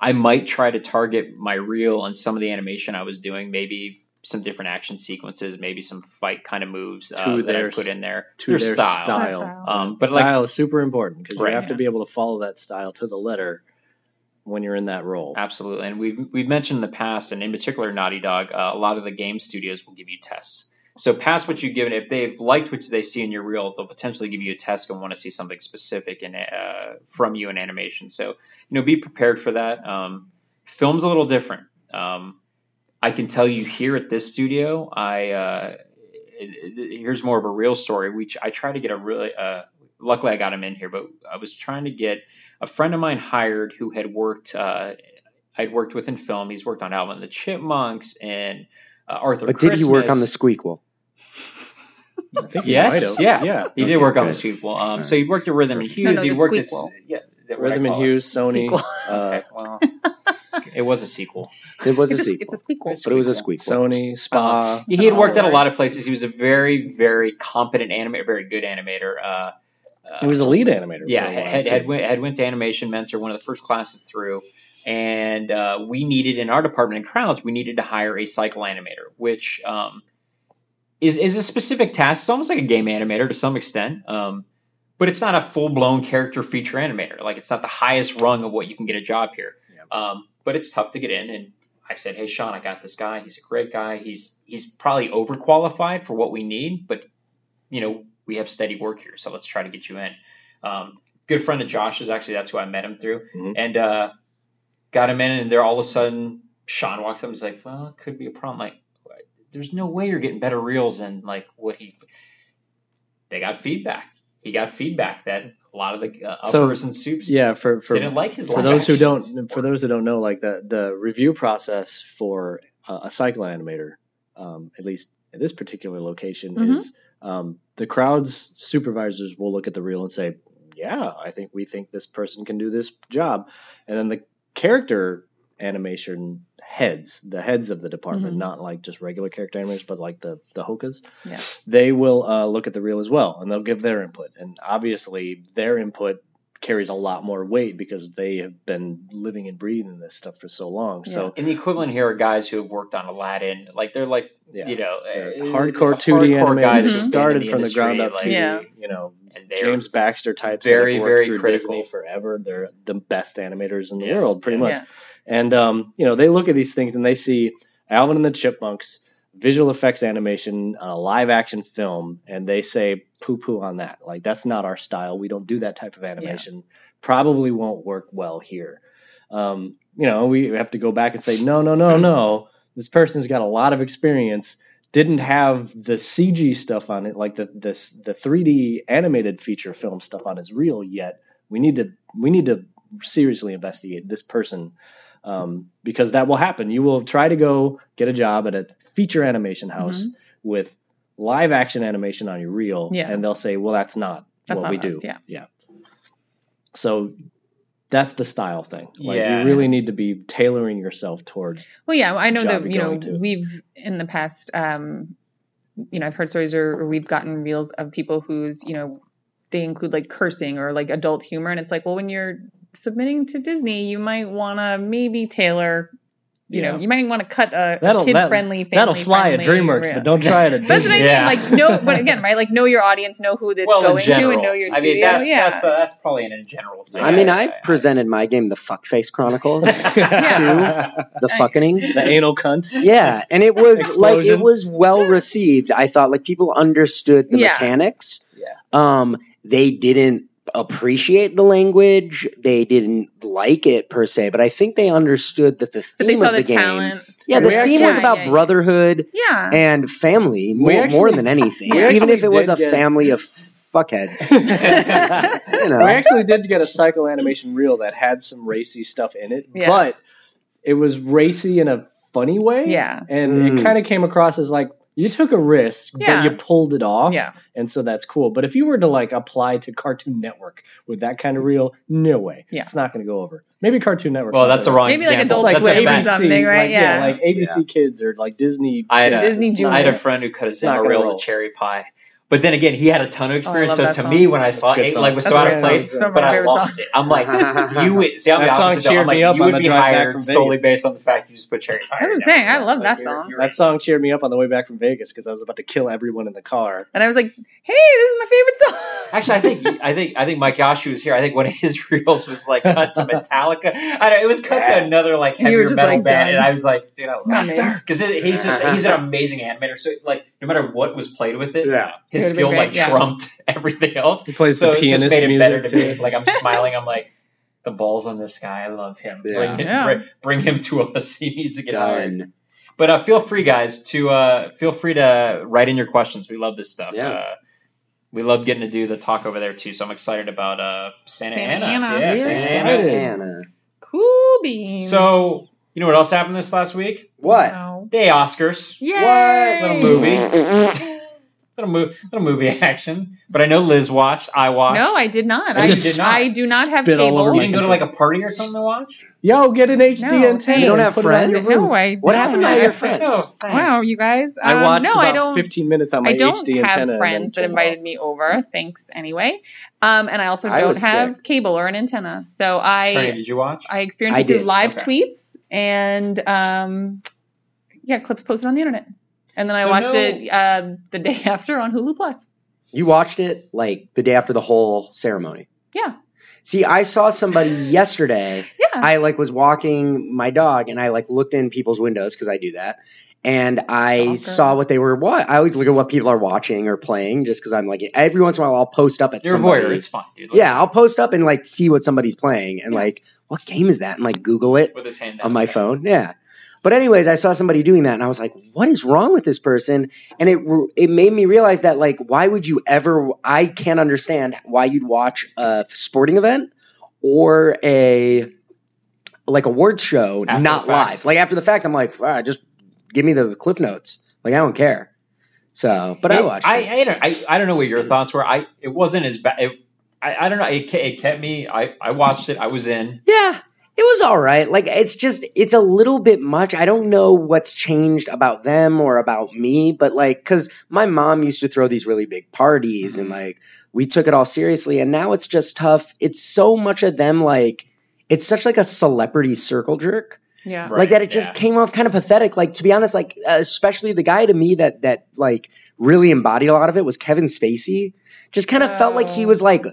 I might try to target my reel and some of the animation I was doing, maybe some different action sequences, maybe some fight kind of moves uh, To that I put in there. to their, their style. style. Style. Um, but like style is super important because Right. you have to be able to follow that style to the letter when you're in that role. Absolutely, and we've we've mentioned in the past, and in particular Naughty Dog, uh, a lot of the game studios will give you tests. So past what you've given, if they've liked what they see in your reel, they'll potentially give you a test and want to see something specific in uh, from you in animation. So you know, be prepared for that. Um, film's a little different. Um, I can tell you here at this studio, I uh, here's more of a real story. We I tried to get a really uh, luckily I got him in here, but I was trying to get a friend of mine hired who had worked uh, I'd worked with in film. He's worked on Alvin and the Chipmunks and uh, Arthur. But did he work on the Christmas. squeakquel? I think he Yes, yeah. yeah. He did Okay, work on the good. sequel. Um, Alright. so he worked at Rhythm and Hues. no, he the worked at yeah, that- Rhythm and call it. Hues, Sony. Uh, Okay, well, it was a sequel. It was a It's a, sequel, it's a squeakquel. but it was a squeakquel. Sony, Spa. He had worked at a lot of places. He was a very, very competent animator, very good animator. Uh, uh, He was a lead animator. for yeah, a while, had, had, went, had went to Animation Mentor, one of the first classes through, and uh, we needed in our department in crowds, we needed to hire a cycle animator, which um, is is a specific task. It's almost like a game animator to some extent, um, but it's not a full blown character feature animator. Like it's not the highest rung of what you can get a job here. Um, but it's tough to get in, and I said, "Hey, Sean, I got this guy. He's a great guy. He's he's probably overqualified for what we need, but you know we have steady work here, so let's try to get you in." Um, good friend of Josh's, actually, that's who I met him through, Mhm. and uh, got him in, and there all of a sudden Sean walks up and is like, "Well, it could be a problem." Like, there's no way you're getting better reels than like what he. They got feedback. He got feedback that a lot of the uh, So, uppers and soups Yeah, for for didn't like his. for those who don't for those who don't know like the the review process for a, a cycle animator um, at least at this particular location Mhm. is um, the crowd's supervisors will look at the reel and say yeah i think we think this person can do this job and then the character animation heads the heads of the department Mhm. not like just regular character animators but like the the hokas Yeah. they will uh, look at the reel as well and they'll give their input and obviously their input carries a lot more weight because they have been living and breathing this stuff for so long so And the equivalent here are guys who have worked on Aladdin. Like they're like yeah you know They're uh, hardcore 2D hardcore guys animators who've Mhm. started in from the industry, ground up like, 2D. Yeah. You know, and they're James Baxter types very, that very worked through critical. Disney forever. They're the best animators in the Yeah. world, pretty much. Yeah. And um, you know, they look at these things and they see Alvin and the Chipmunks visual effects animation on a live action film, and they say poo poo on that. Like that's not our style. We don't do that type of animation. Probably won't work well here. Um, you know, we have to go back and say no, no, no, no. This person's got a lot of experience. Didn't have the CG stuff on it, like the this the 3D animated feature film stuff on his reel yet. We need to we need to seriously investigate this person um, because that will happen. You will try to go get a job at a feature animation house with live action animation on your reel, Mm-hmm. Yeah. and they'll say, "Well, that's not That's what not we us, do." yeah. So that's the style thing. Like Yeah. you really need to be tailoring yourself towards. Well, yeah, I know that you're know to. we've in the past, um, you know, I've heard stories or, or we've gotten reels of people who's you know they include like cursing or like adult humor, and it's like, well, when you're submitting to Disney, you might want to maybe tailor. You know, you might want to cut a, That'll- kid that- friendly. That'll fly at DreamWorks, but don't try it at That's what I mean. Yeah. Like know, but again, right? Like know your audience, know who it's well, going general, to, and know your I studio. mean, that's, yeah, that's, uh, that's probably an in general thing. I mean, I presented my game, The Fuckface Chronicles, to the fucking. the anal cunt. Yeah, and it was like it was well received. I thought like people understood the mechanics. Yeah. Um, they didn't appreciate the language. They didn't like it per se, but I think they understood that the theme but they saw of the, the, game. talent. Yeah, the We theme actually- was Yeah, about yeah, yeah. brotherhood Yeah, and family more, more than anything. Even if it was a get- family of fuckheads. you know. We actually did get a cycle animation reel that had some racy stuff in it, Yeah. but it was racy in a funny way. Yeah. And Mm. it kind of came across as like you took a risk, Yeah. but you pulled it off. yeah. And so that's cool. But if you were to like apply to Cartoon Network with that kind of reel, no way. Yeah. It's not going to go over. Maybe Cartoon Network. Well, that's the wrong Maybe like example. Adult That's Swim a or something, right? Like, Yeah. Like ABC Kids or like Disney. I had a, Disney It's not I had a friend who cut his It's not demo gonna reel roll. with cherry pie. But then again, he had a ton of oh, experience. Oh, so to song. me, when I saw a it, song. like was That's so out of place, song. Some of but I favorite loved it. I'm like, you would see, I'm the That song cheered I'm like, me up you on would the be drive back hired from solely based on the fact you just put cherry pie. That's what I'm in saying. I love Like, that you're- song. you're That song cheered me up on the way back from Vegas because I was about to kill everyone in the car. And I was like, hey, this is my favorite song. Actually, I think I think I think Mike Yashu was here. I think one of his reels was like cut to Metallica. I don't, it was cut to another like You heavier metal like, band, and I was like, dude, I love Not because he's just he's an amazing animator. So like, no matter what was played with it, Yeah. His skill been like yeah. trumped everything else. He plays So the it just made it better to me. Like I'm smiling. I'm like, the balls on this guy. I love him. Yeah. Bring, him, Yeah. bring, bring him to us. He needs to get hired. But uh, feel free, guys, to uh, feel free to write in your questions. We love this stuff. Yeah. Uh, we love getting to do the talk over there too. So I'm excited about uh, Santa, Santa Ana. Ana. Yeah, Very Santa excited. Ana. Anna. Cool beans. So you know what else happened this last week? What? Wow. Day Oscars. Yay! Little movie. Little, mo- little movie action. But I know Liz watched. I watched. No, I did not. I I, just did not. I do not have spit cable. over You my didn't go to like a party or something to watch? Yo, get an HD No, antenna. You don't and have put it on your friends? no, I What don't. happened to all your friends? No. Wow, you guys. I Um, watched no, about I don't. 15 minutes on my HD antenna. I don't HD have antenna. friends that invited me over. Thanks anyway. Um, and I also I don't was have sick. cable or an antenna. So Franny, I did you watch? I experienced it through live Okay. tweets and um, yeah, clips posted on the internet. And then I So watched no- it uh, the day after on Hulu Plus. You watched it like the day after the whole ceremony. Yeah. See, I saw somebody yesterday. Yeah. I like was walking my dog and I like looked in people's windows because I do that. And I Stalker. saw what they were what I always look at what people are watching or playing just because I'm like every once in a while I'll post up at You're a somebody. voyeur. It's fine, dude. Yeah, I'll post up and like see what somebody's playing and Yeah. like what game is that and like Google it With his hand on my phone. Yeah. But anyways, I saw somebody doing that and I was like, what is wrong with this person? And it it made me realize that like why would you ever I can't understand why you'd watch a sporting event or a like awards show After not live. Like after the fact I'm like, ah, just give me the cliff notes. Like I don't care. So, but I watched I, it. I don't. I, I don't know what your thoughts were. I. It wasn't as bad. It, I. I don't know. It, it kept me. I. I watched it. I was in. Yeah, it was all right. Like it's just it's a little bit much. I don't know what's changed about them or about me, but like cuz my mom used to throw these really big parties and mm-hmm. like we took it all seriously and now it's just tough. It's so much of them like it's such like a celebrity circle jerk. Yeah. Right, like that it just yeah. came off kind of pathetic. Like to be honest like especially the guy to me that that like really embodied a lot of it was Kevin Spacey. Just kind of felt like he Oh. was like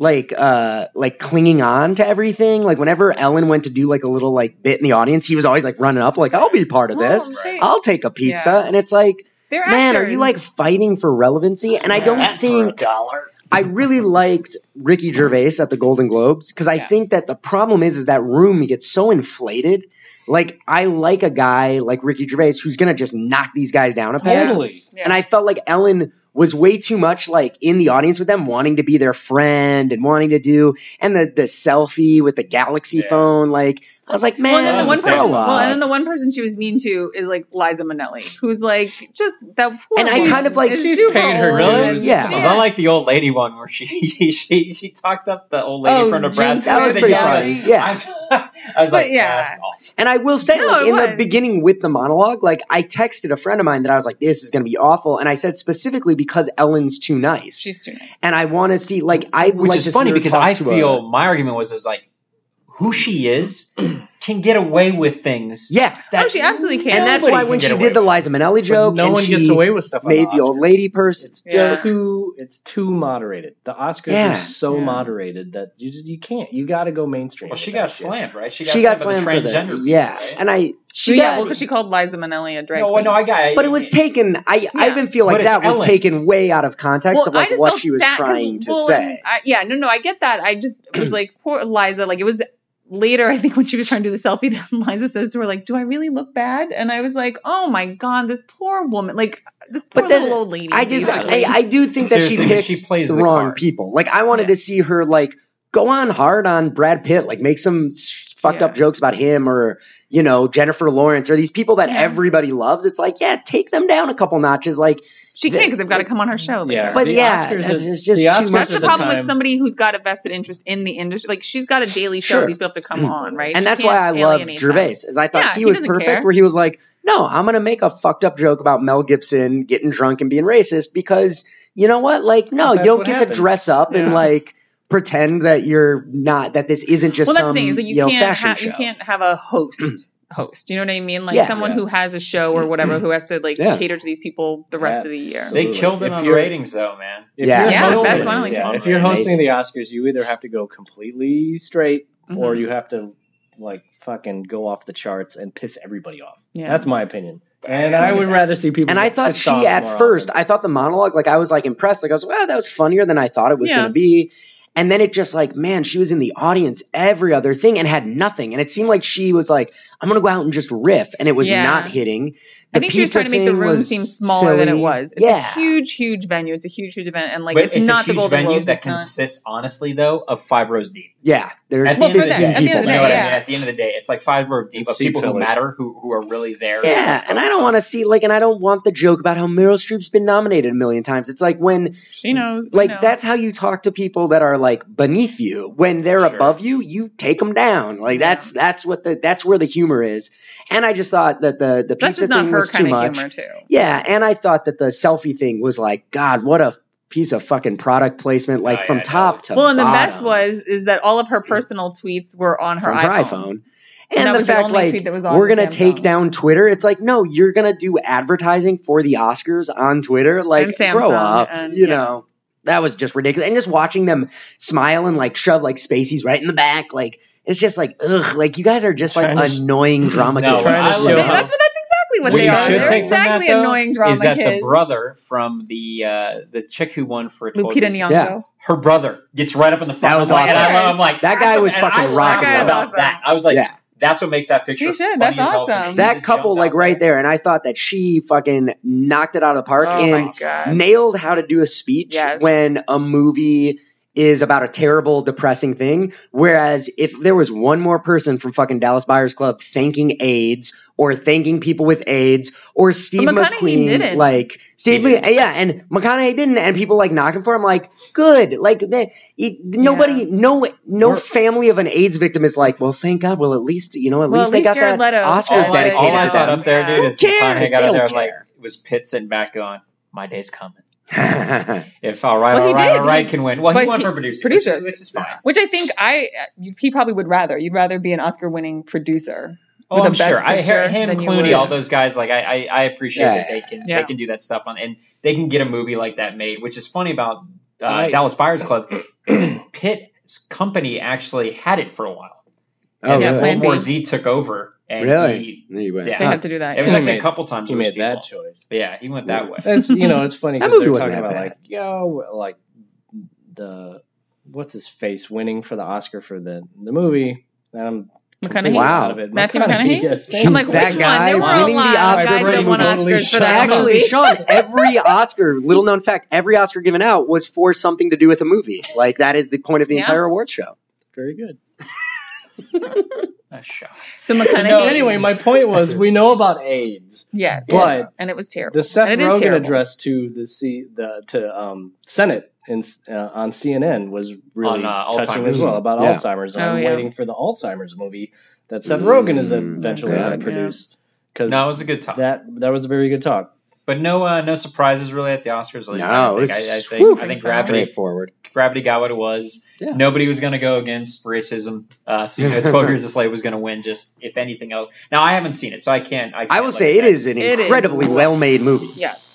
like uh like clinging on to everything. Like whenever Ellen went to do like a little like bit in the audience, he was always like running up like I'll be part of this. Well, they- I'll take a pizza. Yeah. And it's like, they're man, are you like fighting for relevancy? And I don't That for a think dollar. I really liked Ricky Gervais at the Golden Globes because I Yeah. think that the problem is is that room gets so inflated. Like I like a guy like Ricky Gervais who's gonna just knock these guys down a peg. Totally. Yeah. And I felt like Ellen was way too much like in the audience with them, wanting to be their friend and wanting to do and the the selfie with the Galaxy Yeah. phone. Like I was like, man, well, and then the one was person, sad. well, and then the one person she was mean to is like Liza Minnelli, who's like just that. Poor And I kind of like- She's paying her old, Really? and Yeah. she- I don't like the old lady one where she she she talked up the old lady Oh, in front of That was pretty Yeah. funny. Yeah. I, I was But like, yeah. that's awesome. And I will say, No, like it in the beginning with the monologue, like I texted a friend of mine that I was like, "This is going to be awful," and I said specifically because Ellen's too nice, she's too nice. and I want to see, like, I Which like is funny because I to a- feel my argument was is like who she is can get away with things. yeah, that oh, she absolutely can. and that's why when she did the. Liza Minnelli joke, no and one she gets away with stuff. made the the old lady person. It's Yeah. too. It's too moderated. The Oscars Yeah. are so Yeah. moderated that you just you can't. You got to go mainstream. Well, she got shit. slammed, right? She got She got slammed, slammed by for the that, transgender. yeah, right? and I she yeah, got well, because she called Liza Minnelli a drag no, queen. no, I got it. But it was taken. I I Yeah. even feel like But it's that was taken way out of context of like what she was sad 'cause- trying to well, say. I, yeah, no, no, I get that. I just was like, poor Liza. Like it was later, I think, when she was trying to do the selfie, that Liza says to her, like, "Do I really look bad?" And I was like, "Oh my god, this poor woman, like this poor But then little old lady." I just basically. I, I do think that she Seriously, picked she plays the, the wrong card. people. Like I wanted Yeah. to see her like go on hard on Brad Pitt, like make some s- fucked up jokes about him or you know Jennifer Lawrence or these people that Yeah. everybody loves. It's like yeah, take them down a couple notches. Like she can't because they've got to come on her show. Yeah. But the yeah, Oscars that's- is- it's just the too much That's the at the problem with somebody who's got a vested interest in the industry. Like she's got a daily show; Sure. these people have to come mm. on, right? and She that's why I love Gervais. them. Is I thought Yeah, he he was doesn't perfect care. where he was like, no, I'm gonna make a fucked up joke about Mel Gibson getting drunk and being racist because you know what? Like, no, you don't get happens. to dress up and like pretend that you're not that this isn't just well, that's some the thing is that you, know, can't fashion ha- show. you can't have a host. Host, you know what I mean? Like Yeah. someone Yeah. who has a show or whatever who has to like Yeah. cater to these people the rest of the year. Absolutely. They killed it If on the ratings, though, man. If Yeah. you're Yeah, hosting, that's why like yeah, if you're watch. hosting the Oscars, you either have to go completely straight or Mhm. you have to like fucking go off the charts and piss everybody off. Yeah. That's my opinion. And I would rather see people. And I thought she at first, often. I thought the monologue, like I was like impressed. Like I was, wow, that was funnier than I thought it was Yeah. going to be. And then it just like, man, she was in the audience every other thing and had nothing. And it seemed like she was like, I'm going to go out and just riff. And it was Yeah. not hitting. I think she was trying to make the room seem smaller than it was. It's yeah. a huge, huge venue. It's a huge, huge event, and like but it's, it's, not a huge the Golden venue Globes. that consists, honestly, though, of five rows deep. Yeah. There's At the, end of the 15 day, At the end people of the you know day, I mean? At the end of the day, it's like five row deep And of seat people who matter, who, who are really there. Yeah, and I don't want to see like, and I don't want the joke about how Meryl Streep's been nominated a million times. It's like when, She knows. like, know. that's how you talk to people that are like beneath you. When they're Sure. above you, you take them down. Like that's that's what the that's where the humor is. And I just thought that the the That's pizza just not thing her was too kind of much. humor, too. Yeah, and I thought that the selfie thing was like, God, what a piece of fucking product placement, like Oh, from yeah, top to bottom. Well, and the bottom. best was is that all of her mm. personal tweets were on her from iPhone. her iPhone. And And, the was the fact, only like, tweet that was on we're gonna Samsung. take down Twitter. It's like, no, you're gonna do advertising for the Oscars on Twitter. Like, And grow up. and- you yeah. know, that was just ridiculous. And just watching them smile and like shove like spaceys right in the back, like it's just like, ugh, like you guys are just like Trying to sh- annoying drama No, kids. Trying to I show They- love how- that's, that's exactly what What they you are. should They're take from that, exactly though, annoying drama is that kids. the brother from the uh, the chick who won for Lupita Nyong'o. Yeah. her brother gets right up in the front. That was I'm and awesome. I, am like, That guy was fucking I rocking about Awesome. that. I was like, Yeah. that's what makes that picture. You should. That's as hell to me. awesome. That couple, like right there, and I thought that she fucking knocked it out of the park Oh and nailed how to do a speech Yes. when a movie is about a terrible, depressing thing. Whereas if there was one more person from fucking Dallas Buyers Club thanking AIDS or thanking people with AIDS or Steve McConaughey McQueen, didn't. like Steve, He didn't. yeah, and McConaughey didn't, and people like knocking for him, like good, like man, it, nobody, no, no We're- family of an AIDS victim is like, well, thank God, well, at least you know, at Well, least at they least got Jared that Leto Oscar all said I, dedicated all I to thought them. up there, dude, Yeah. is Who cares? McConaughey got up there. don't like, care. it was Pitt sitting back on. my day's coming. Yeah, If all right, Well, he all right, did. all right He- can win. Well, he won he- for producer, producer. which is, which is fine. Which I think I he probably would rather. You'd rather be an Oscar-winning producer. Oh, with I'm a best sure. I, picture him, than Clooney, all those guys. Like I, I, I appreciate Yeah. that they can Yeah. they can do that stuff on, and they can get a movie like that made. Which is funny about uh, I- Dallas Buyers Club. Pitt's company actually had it for a while, oh, and Yeah, then really? World War B. Z took over, and Really? he, There you went. Yeah. They had to do that. it was He actually made- a couple times. He with made that choice. But yeah, he went that way. That's you know, it's funny That because they're movie wasn't talking about bad. like yo, like the what's his face winning for the Oscar for the the movie. Um, McConaughey. Wow. out of it. Matthew McConaughey? yes. I'm like, That which guy one? There were a winning lot the of Oscar guys for that won movie. Oscars for that Actually, movie. Sean, every Oscar, little known fact, every Oscar given out was for something to do with a movie. Like that is the point of the Yeah. entire award show. Very good. A shot. So McConaughey. No, anyway, my point was we know about AIDS, yes, but and it was terrible. the Seth And it is Rogen address to the C the to um Senate in uh, on CNN was really On, uh, touching Alzheimer's. as well about Yeah. Alzheimer's. Oh, I'm yeah. waiting for the Alzheimer's movie that Seth Rogen is Mm, eventually going to produce because No, it was a good talk. that that was a very good talk. But no, uh, no surprises really at the Oscars. At least No, don't think. was I, I think whew, I think. Gravity straightforward. Gravity got what it was. Yeah. Nobody was going to go against racism. Uh, so you know, Twelve Years a Slave was going to win. Just if anything else. Now I haven't seen it, so I can't. I, can't I will say it is an It is. incredibly well-made movie. Yes,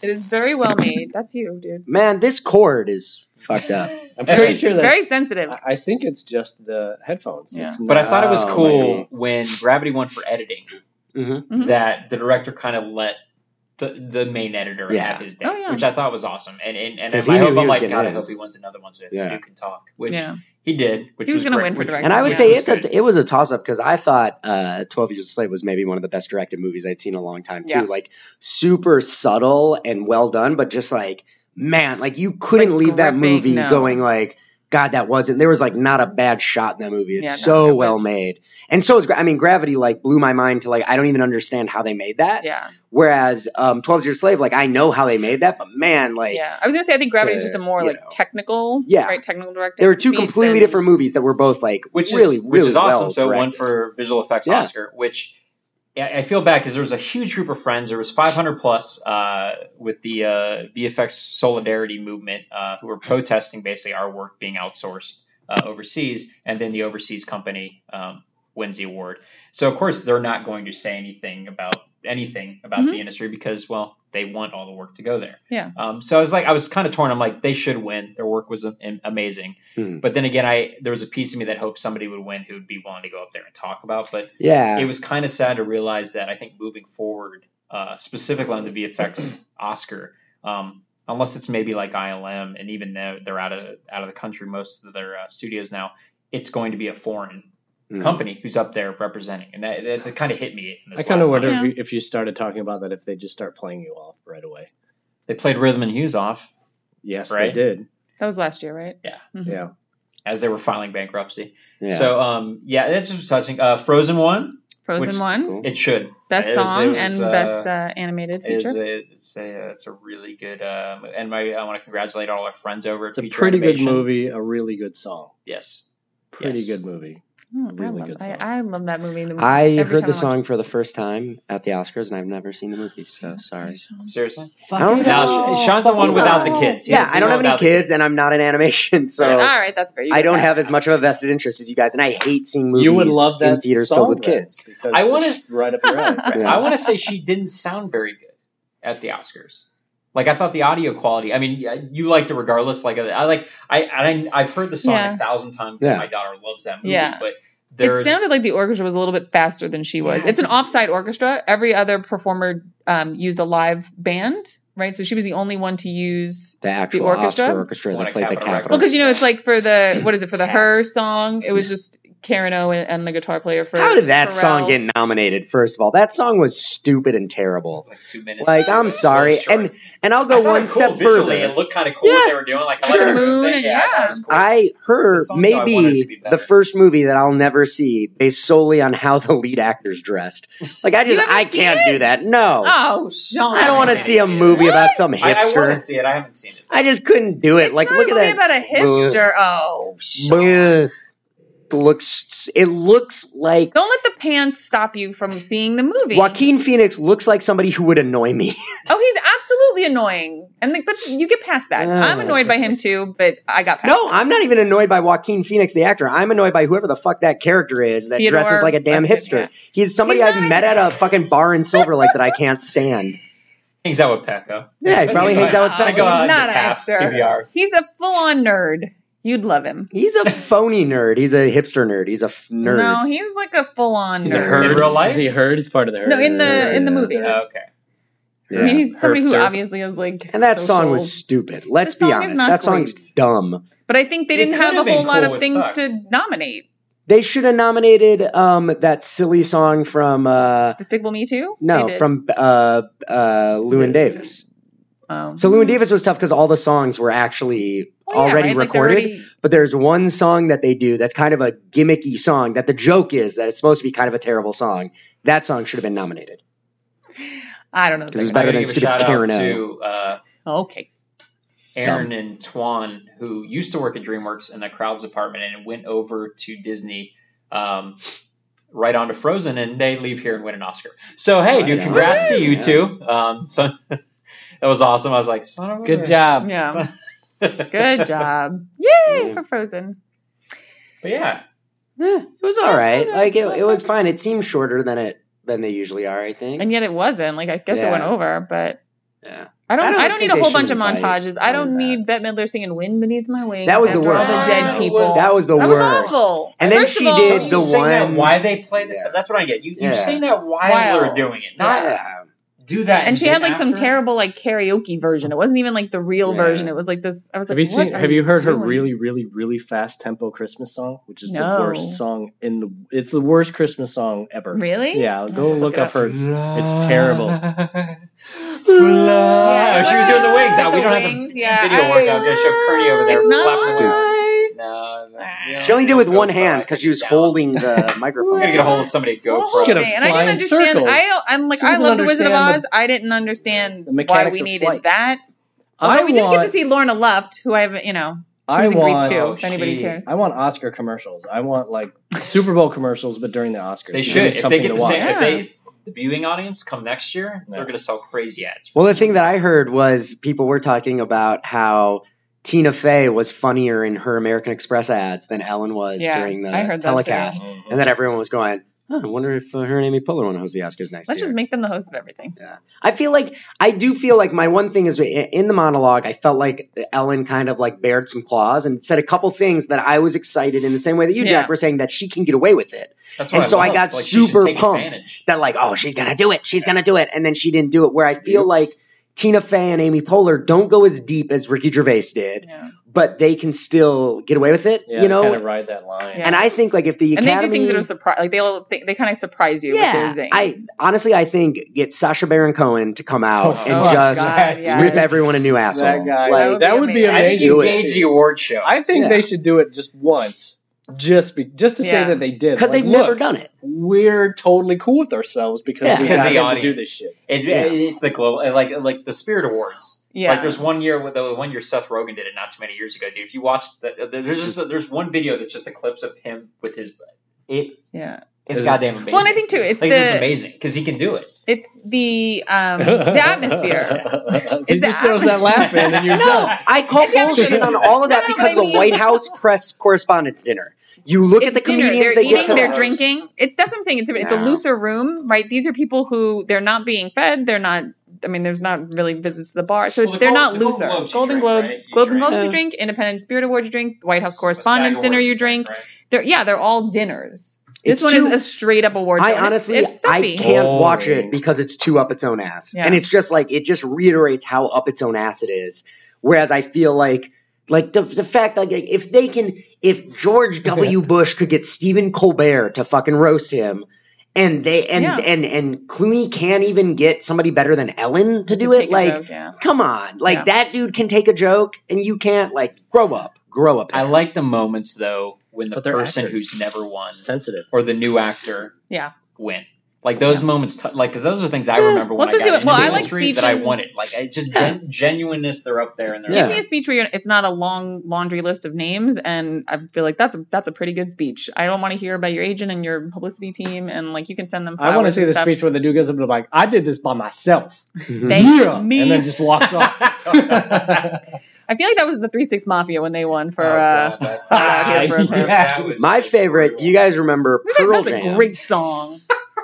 it is very well made. That's you, dude. Man, this cord is fucked up. I'm pretty very, sure it's very sensitive. I I think it's just the headphones. Yeah. It's But I thought it was Oh, cool maybe. when Gravity won for editing hmm Mhm. that the director kind of let the the main editor Yeah. have his day, Oh, yeah. which I thought was awesome. And and, and 'Cause I hope I'm like getting God, I hope he wins another one so that Yeah. you can talk, which Yeah, he did. Which He was was gonna win for director. And I would Yeah. say was it's a it was a toss up because I thought uh, Twelve Years a Slave was maybe one of the best directed movies I'd seen in a long time too. Yeah. Like super subtle and well done, but just like man, like you couldn't Like leave that movie no. going like. God, that wasn't. There was like not a bad shot in that movie. It's Yeah, no, so it well made, and so is. Gra- I mean, Gravity like blew my mind to like I don't even understand how they made that. yeah, Whereas um, Twelve Years a Slave, like I know how they made that, but man, like yeah. I was gonna say I think Gravity is just a more like know. technical, Yeah. right? Technical directing. there were two completely and- different movies that were both like which really, is which really is awesome. well so one for visual effects Yeah. Oscar, which I I feel bad because there was a huge group of friends. There was 500 plus uh, with the uh, VFX solidarity movement uh, who were protesting basically our work being outsourced uh, overseas, and then the overseas company um, wins the award. So of course they're not going to say anything about anything about Mhm. the industry because well they want all the work to go there. Yeah. Um, so I was like I was kind of torn. I'm like they should win. Their work was am- amazing. Hmm. But then again, I there was a piece of me that hoped somebody would win who would be willing to go up there and talk about. But yeah, it was kind of sad to realize that I think moving forward, uh, specifically on the VFX Oscar, um, unless it's maybe like ILM, and even though they're out of out of the country, most of their uh, studios now, it's going to be a foreign Mhm. company who's up there representing, and that, that, that kind of hit me. In I kind of wonder if, Yeah. you, if you started talking about that, if they just start playing you off right away. they played Rhythm and Hues off. Yes, Right? they did. That was last year, right? Yeah. Mhm. Yeah. as they were filing bankruptcy. Yeah. So um, yeah, that's just touching. Uh, Frozen one, Frozen Which- one, Cool. it should best It song it was, and uh, best uh, animated is feature. a, it's a it's a really good uh, and my I want to congratulate all our friends over. It's a Feature pretty good movie, a really good song. Yes. Pretty Yes. good movie. Hmm, I, really love, good I, song. I love that movie. The- I every heard the I song it. for the first time at the Oscars, and I've never seen the movie. So sorry. Seriously. I don't know. Sh- Sean's the one without the kids. He Yeah, I don't have any without kids, and I'm not in animation, so All right, that's fair. I don't have as much of a vested interest as you guys, and I hate seeing movies you would love that in theaters song filled with then, kids. I wanna- right up your alley. Right. Yeah. I want to say she didn't sound very good at the Oscars. Like I thought the audio quality. I mean, you liked it regardless. Like I like I, I I've heard the song Yeah. a thousand times because Yeah. my daughter loves that movie. Yeah. But It sounded like the orchestra was a little bit faster than she was. Yeah, it's an offsite orchestra. Every other performer um, used a live band, right? So she was the only one to use. The actual orchestra? Oscar orchestra that plays at Capitol Capitol. Well, because you know it's like for the what is it for the her song? It was just Karen O and, and the guitar player for. How did that Pharrell. song get nominated? First of all, that song was stupid and terrible. like two minutes. Like I'm It's sorry, really and and I'll go thought one it step cool visually. further. It looked kind of cool Yeah. what they were doing. Like I Sure. like the Moon and- yeah, I yeah. it cool. I her The song, may though, I the first movie that I'll never see based solely on how the lead actor's dressed. Like I just I can't it? do that. No, Oh, Sean! I don't want to see a movie about some I, I want hipster. to see it. I haven't seen it. I just couldn't do it. It's like not look a at movie that. about a hipster. Oh, Sean. Looks it looks like Don't let the pants stop you from seeing the movie. Joaquin Phoenix looks like somebody who would annoy me. Oh, he's absolutely annoying, and like, but you get past that. Uh. I'm annoyed by him too, but I got past. No, it. I'm not even annoyed by Joaquin Phoenix, the actor. I'm annoyed by whoever the fuck that character is that Theodore dresses like a damn Levitt, hipster. yeah. He's somebody He's I've met a- at a fucking bar in Silver Lake that I can't stand. Hangs out with Pecco. Yeah, he probably hangs out with I go Not to a hipster. PBRs. He's a full-on nerd. You'd love him. He's a phony nerd. He's a hipster nerd. He's a f- nerd. No, he's like a full-on He's a nerd. herd. In real life? Is he heard? He's part of the herd. No, in the- in the movie. Oh, okay. I mean, he's somebody who obviously is like. and that social. song was stupid. Let's The be song is honest. not That song's dumb. But I think they It didn't have a have been whole lot cool, of things sucked. to nominate. They should have nominated um, that silly song from uh, Despicable Me Too. no from uh, uh, Llewyn Davis. Um, So Llewyn Davis was tough because all the songs were actually well, yeah, already right? Like, recorded. already- But there's one song that they do that's kind of a gimmicky song that the joke is that it's supposed to be kind of a terrible song. That song should have been nominated. I don't know. Because it's better than give a stupid Karen to uh, Okay. Aaron and Twan, who used to work at DreamWorks in the crowds department and went over to Disney, um, right on to Frozen, and they leave here and win an Oscar. So hey, dude, congrats to you Yeah. two. Um, so that was awesome. I was like, son of a Good bitch. job. Yeah. Good job. Yay Yeah. for Frozen. But yeah, Eh, it was all right. Yeah, Like it, it was fine. fine. It seemed shorter than it than they usually are. I think. And yet it wasn't. Like I guess it went over, but yeah. I don't. I I don't don't, need a whole bunch of montages. I don't need Bette Midler singing "Wind Beneath My Wings." That was the after all the worst. dead That people. was- That was the That worst. was awful. And then she of all, did you the sing that one- why they play this. Yeah. That's what I get. You Yeah. you sing that while While. they're doing it, not Yeah. Do that. and she had like some after. terrible like karaoke version. It wasn't even like the real Yeah. version. It was like this. I was Have like, you what seen? Have you heard her really, really, really fast tempo Christmas song, which is No. the worst song in the? It's the worst Christmas song ever. Really? Yeah, go I'll look look up her. It's terrible. Yeah, oh, she was doing the wings. Now we don't have wings, the yeah. video work. I was gonna show Kearney over there It's not flapping the wings. No, no, you know, She only did it with one hand because she was Down. holding the microphone. I'm gonna get a hold of somebody. to Go Well, for Get a okay, and I didn't understand. circles. I I'm like I love the Wizard of understand Oz. I didn't understand why we needed flight. that. I Although we did get to see Lorna Luft, who I have, you know, she I was in want- too. Oh, If anybody she- cares. I want Oscar commercials. I want like Super Bowl commercials, but during the Oscars. They should. me If they something get to the watch. same, if they the viewing audience come next year, Yeah. they're gonna sell crazy ads. Well, the thing that I heard was people were talking about how Tina Fey was funnier in her American Express ads than Ellen was Yeah, during the I heard that telecast, and then everyone was going, oh, "I wonder if uh, her and Amy Poehler want to host the Oscars next Let's year." just make them the host of everything. Yeah. I feel like I do feel like my one thing is in the monologue. I felt like Ellen kind of like bared some claws and said a couple things that I was excited in the same way that you, Yeah. Jack, were saying that she can get away with it. That's And what so I love. got Like, she should super pumped. advantage. That like, oh, she's gonna do it. She's gonna do it, and then she didn't do it. Where I feel like Tina Fey and Amy Poehler don't go as deep as Ricky Gervais did, Yeah. but they can still get away with it. Yeah, you know, kind of ride that line. Yeah. and I think like if the and they do things that are surprise. Like they'll they, they kind of surprise you yeah, losing. I honestly I think get Sacha Baron Cohen to come out Oh, and oh, just God, yes. rip everyone a new asshole. That guy. Like, that would be amazing. I think amazing. you Do engage the award show. I think Yeah. they should do it just once, just be, just to say that they did. because Like, they've never look, done it. We're totally cool with ourselves because Yeah. we Because got the him to do this shit. It's, Yeah. it's the global, like like the Spirit Awards. Yeah. Like there's one year with the one year Seth Rogen did it not too many years ago, dude. If you watch the, there's just there's one video that's just a clips of him with his it. yeah. It's goddamn amazing. Well, and I think too, it's like it's the amazing because he can do it. it's the um the atmosphere. he the just throws that laugh in and you're No, done. I call bullshit on all of that No, no, because but I the mean- White House press correspondence dinner. You look at the dinner. comedians They're eating, they're host. drinking. It's that's what I'm saying. It's it's a looser room, right? These are people who they're not being fed. They're not. I mean, there's not really visits to the bar, so Well, the they're Gold- not the looser. Globes you Golden drink, Globes, right? Golden drink. Globes you Yeah. drink, Independent Spirit Awards you drink, White House SAG Correspondence dinner you drink. right? They're yeah, they're all dinners. This It's one too- is a straight up award show. I and it's- honestly, it's, I stuffy. can't oh. watch it because it's too up its own ass, Yeah. and it's just like it just reiterates how up its own ass it is. Whereas I feel like, like the the fact like if they can, if George W. Bush could get Stephen Colbert to fucking roast him, and they and Yeah. and and Clooney can't even get somebody better than Ellen to do take it, like joke, yeah. come on, like Yeah. that dude can take a joke and you can't. Like grow up, grow up. I like the moments though when the person actors. who's never won Sensitive. or the new actor Yeah. win. Like those moments, t- like because those are things I Yeah. remember Well, when I got especially into when- well, I like industry that I wanted. Like it's just gen- genuineness. They're up there and they're Yeah. Give me a speech where you're, it's not a long laundry list of names, and I feel like that's a, that's a pretty good speech. I don't want to hear about your agent and your publicity team, and like you can send them. I want to see the stuff. speech where the dude goes up and like, "I did this by myself." Thank yeah, me. and then just walks off. I feel like that was the Three Six Mafia when they won for. Oh, uh, God, that's- Ah, yeah. that My favorite. Do you guys remember Which is- Pearl that's a Jam? great song.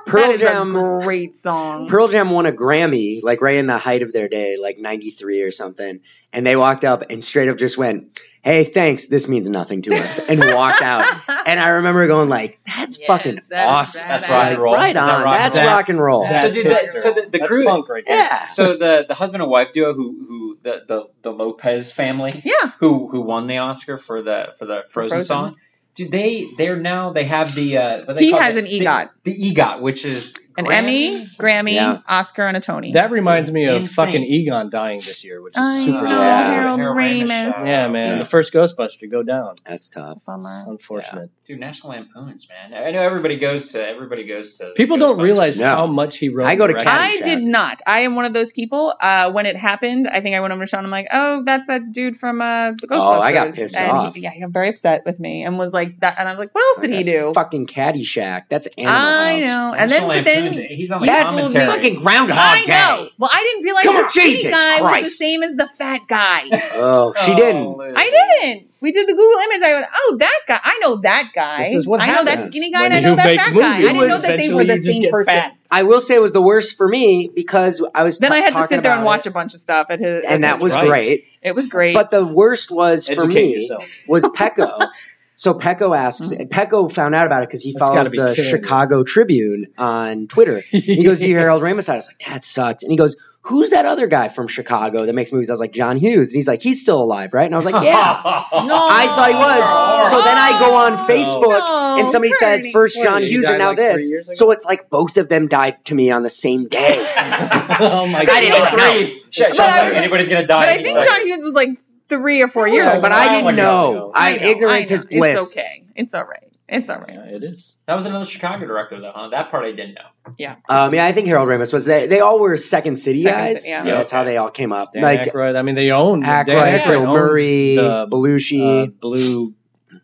Pearl that is Jam. a great song. Pearl Jam won a Grammy, like right in the height of their day, like 93 or something. And they walked up and straight up just went, Hey, thanks. This means nothing to us. And walked out. And I remember going like, that's Yes, fucking that is awesome. badass. That's rock and roll. Right Is that on. rock and That's rock and roll. That's So, dude, that- so the- the That's crew- punk right there. Yeah. So the the husband and wife duo who who the the, the Lopez family Yeah. who who won the Oscar for the for the Frozen, Frozen. song. Dude, they they're now they have the uh, they He call has it? an EGOT. The, the EGOT, which is An Emmy, Grammy, Yeah. Oscar, and a Tony. That reminds me of Insane. fucking Egon dying this year, which is I super know, sad. Harold Harold Ramis. Ramis, Yeah, man. Yeah. The first Ghostbuster go down. That's tough. Bummer. Unfortunate. Dude, National Lampoons, man. I know everybody goes to everybody goes to. People don't Ghostbusters. realize No. how much he wrote. I go to and Cat- directed. I did not. I am one of those people. Uh, when it happened, I think I went over to Sean. I'm like, "Oh, that's that dude from uh, the Ghostbusters." Oh, I got pissed and off. He, yeah, he got very upset with me and was like that. And I was like, "What else did he That's do?" Fucking Caddyshack. That's Animal I House. know. And then, National but then Lampoons, he's on the That's commentary. fucking Groundhog I Day. know. Well, I didn't realize Come the on, skinny Jesus guy was the same as the fat guy. Oh, she oh, didn't. I didn't. We did the Google image. I went, "Oh, that guy. I know that guy. This is what I know that skinny guy, when and I know that fat movies. guy. I didn't know that they were the same person." fat. I will say it was the worst for me because I was Then t- I had to sit there and watch it, a bunch of stuff at his, at and that was right. great. it was great. But the worst was for me yourself. was Pecco. So Pecco asks, mm-hmm. Pecco found out about it because he That's follows be the killing you. Chicago Tribune on Twitter. He goes, "Do you hear Harold Ramis?" I was like, "That sucks." And he goes, "Who's that other guy from Chicago that makes movies?" I was like, "John Hughes." And he's like, "He's still alive, right?" And I was like, "Yeah." no, I thought he was. So then I go on Facebook No, and somebody says Bernie. first John Hughes and now like this. So it's like both of them died to me on the same day. oh my God. I god. didn't even know. Shit, But Sean's I like, anybody's gonna die. But I think like- John Hughes was like three or four years ago. but a I while didn't know. I, know, ignorance I know. is bliss. It's okay. It's all right. It's all right. Yeah, it is. That was another Chicago director, though, huh? That part I didn't know. Yeah. Um, yeah, I think Harold Ramis was. They, they all were Second City Second guys. City, yeah. yeah, that's how they all came up. Dan like Aykroyd. I mean, they own Dan Aykroyd, Aykroyd Bill owns Murray, the Belushi. uh, blue,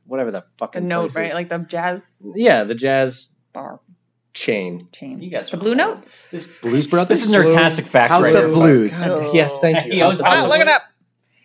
whatever the fucking The note, place right? is. Like the jazz yeah, the jazz bar chain. chain. You guys The Blue. Note? This, Blues Brothers. this is Nerdtastic Facts House right of Blues. folks. God, yes, thank you. He owns House of House Oh, look it up.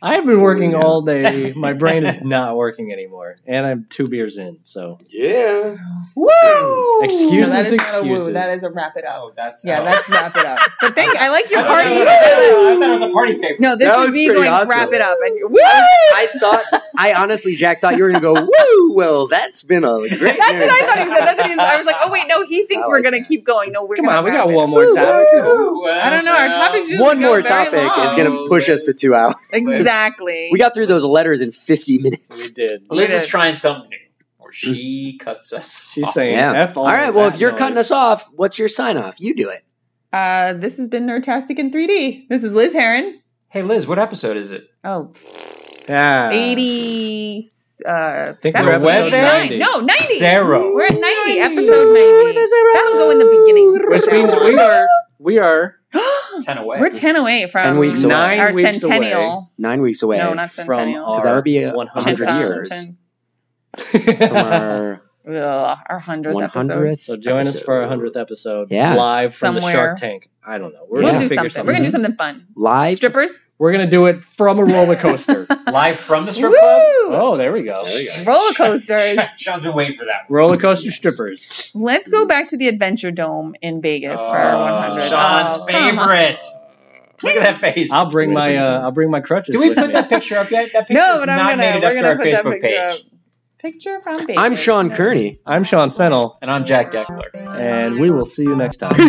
I have been working all day. My brain is not working anymore, and I'm two beers in. So Yeah. Woo! Excuses, no, that is Not a excuses. woo. That is a wrap it up. Oh, that's Yeah, oh. that's wrap it up. But thank I like your I thought party. it was- I thought it was a party paper. No, this That was, was me pretty going awesome. wrap it up, and you- woo! I thought. I honestly, Jack, thought you were gonna go. Woo! Well, that's been a great. That's what I thought he said. That's what he was. I was like, oh wait, no, he thinks I we're gonna that. keep going. No, we're come on, we got it one more topic. Ooh, I don't know. Our topics usually One more topic long. is gonna push us to two hours. Exactly. exactly. We got through those letters in 50 minutes. We minutes. did. Liz We is trying something new, or she cuts us. She's off. saying Yeah. F All right. Well, if you're noise. cutting us off, what's your sign off? You do it. Uh, this has been Nerdtastic in 3D. This is Liz Heron. Hey Liz, what episode is it? Oh, Yeah. 80. Uh, think seven- we're at episode nine. 90. No, 90. Zero. We're at 90, episode 90. That'll go in the beginning. Which means we are we are Ten away. We're 10 away from 10 weeks away. Nine our weeks centennial. Nine weeks away. No, not from centennial. our that would be a 100 100 years. years. From our Ugh, our 100th episode. 100th. So join us for our hundredth episode. Yeah. live from the Somewhere. Shark Tank. I don't know. We're We'll gonna do figure something. We're going to do something fun. live. Strippers? We're gonna do it from a roller coaster. live from the strip Woo! club. oh, there we go. Roller coasters. Sean's been waiting for that. Roller coaster strippers. Let's go back to the Adventure Dome in Vegas for our 100. Oh, Sean's Oh, come on. favorite. Look at that face. I'll bring my uh, I'll bring my crutches. Do we with put me. that picture up yet? That picture No, is but I'm not gonna made it we're up to gonna our put that Facebook picture page. up. Picture from Vegas. I'm Sean Kearney. I'm Sean Fennel, And I'm Jack Deckler. and we will see you next time.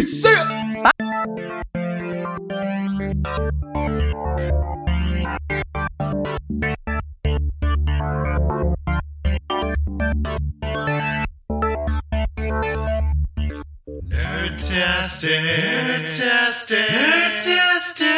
Nerdtastic, nerdtastic, nerdtastic.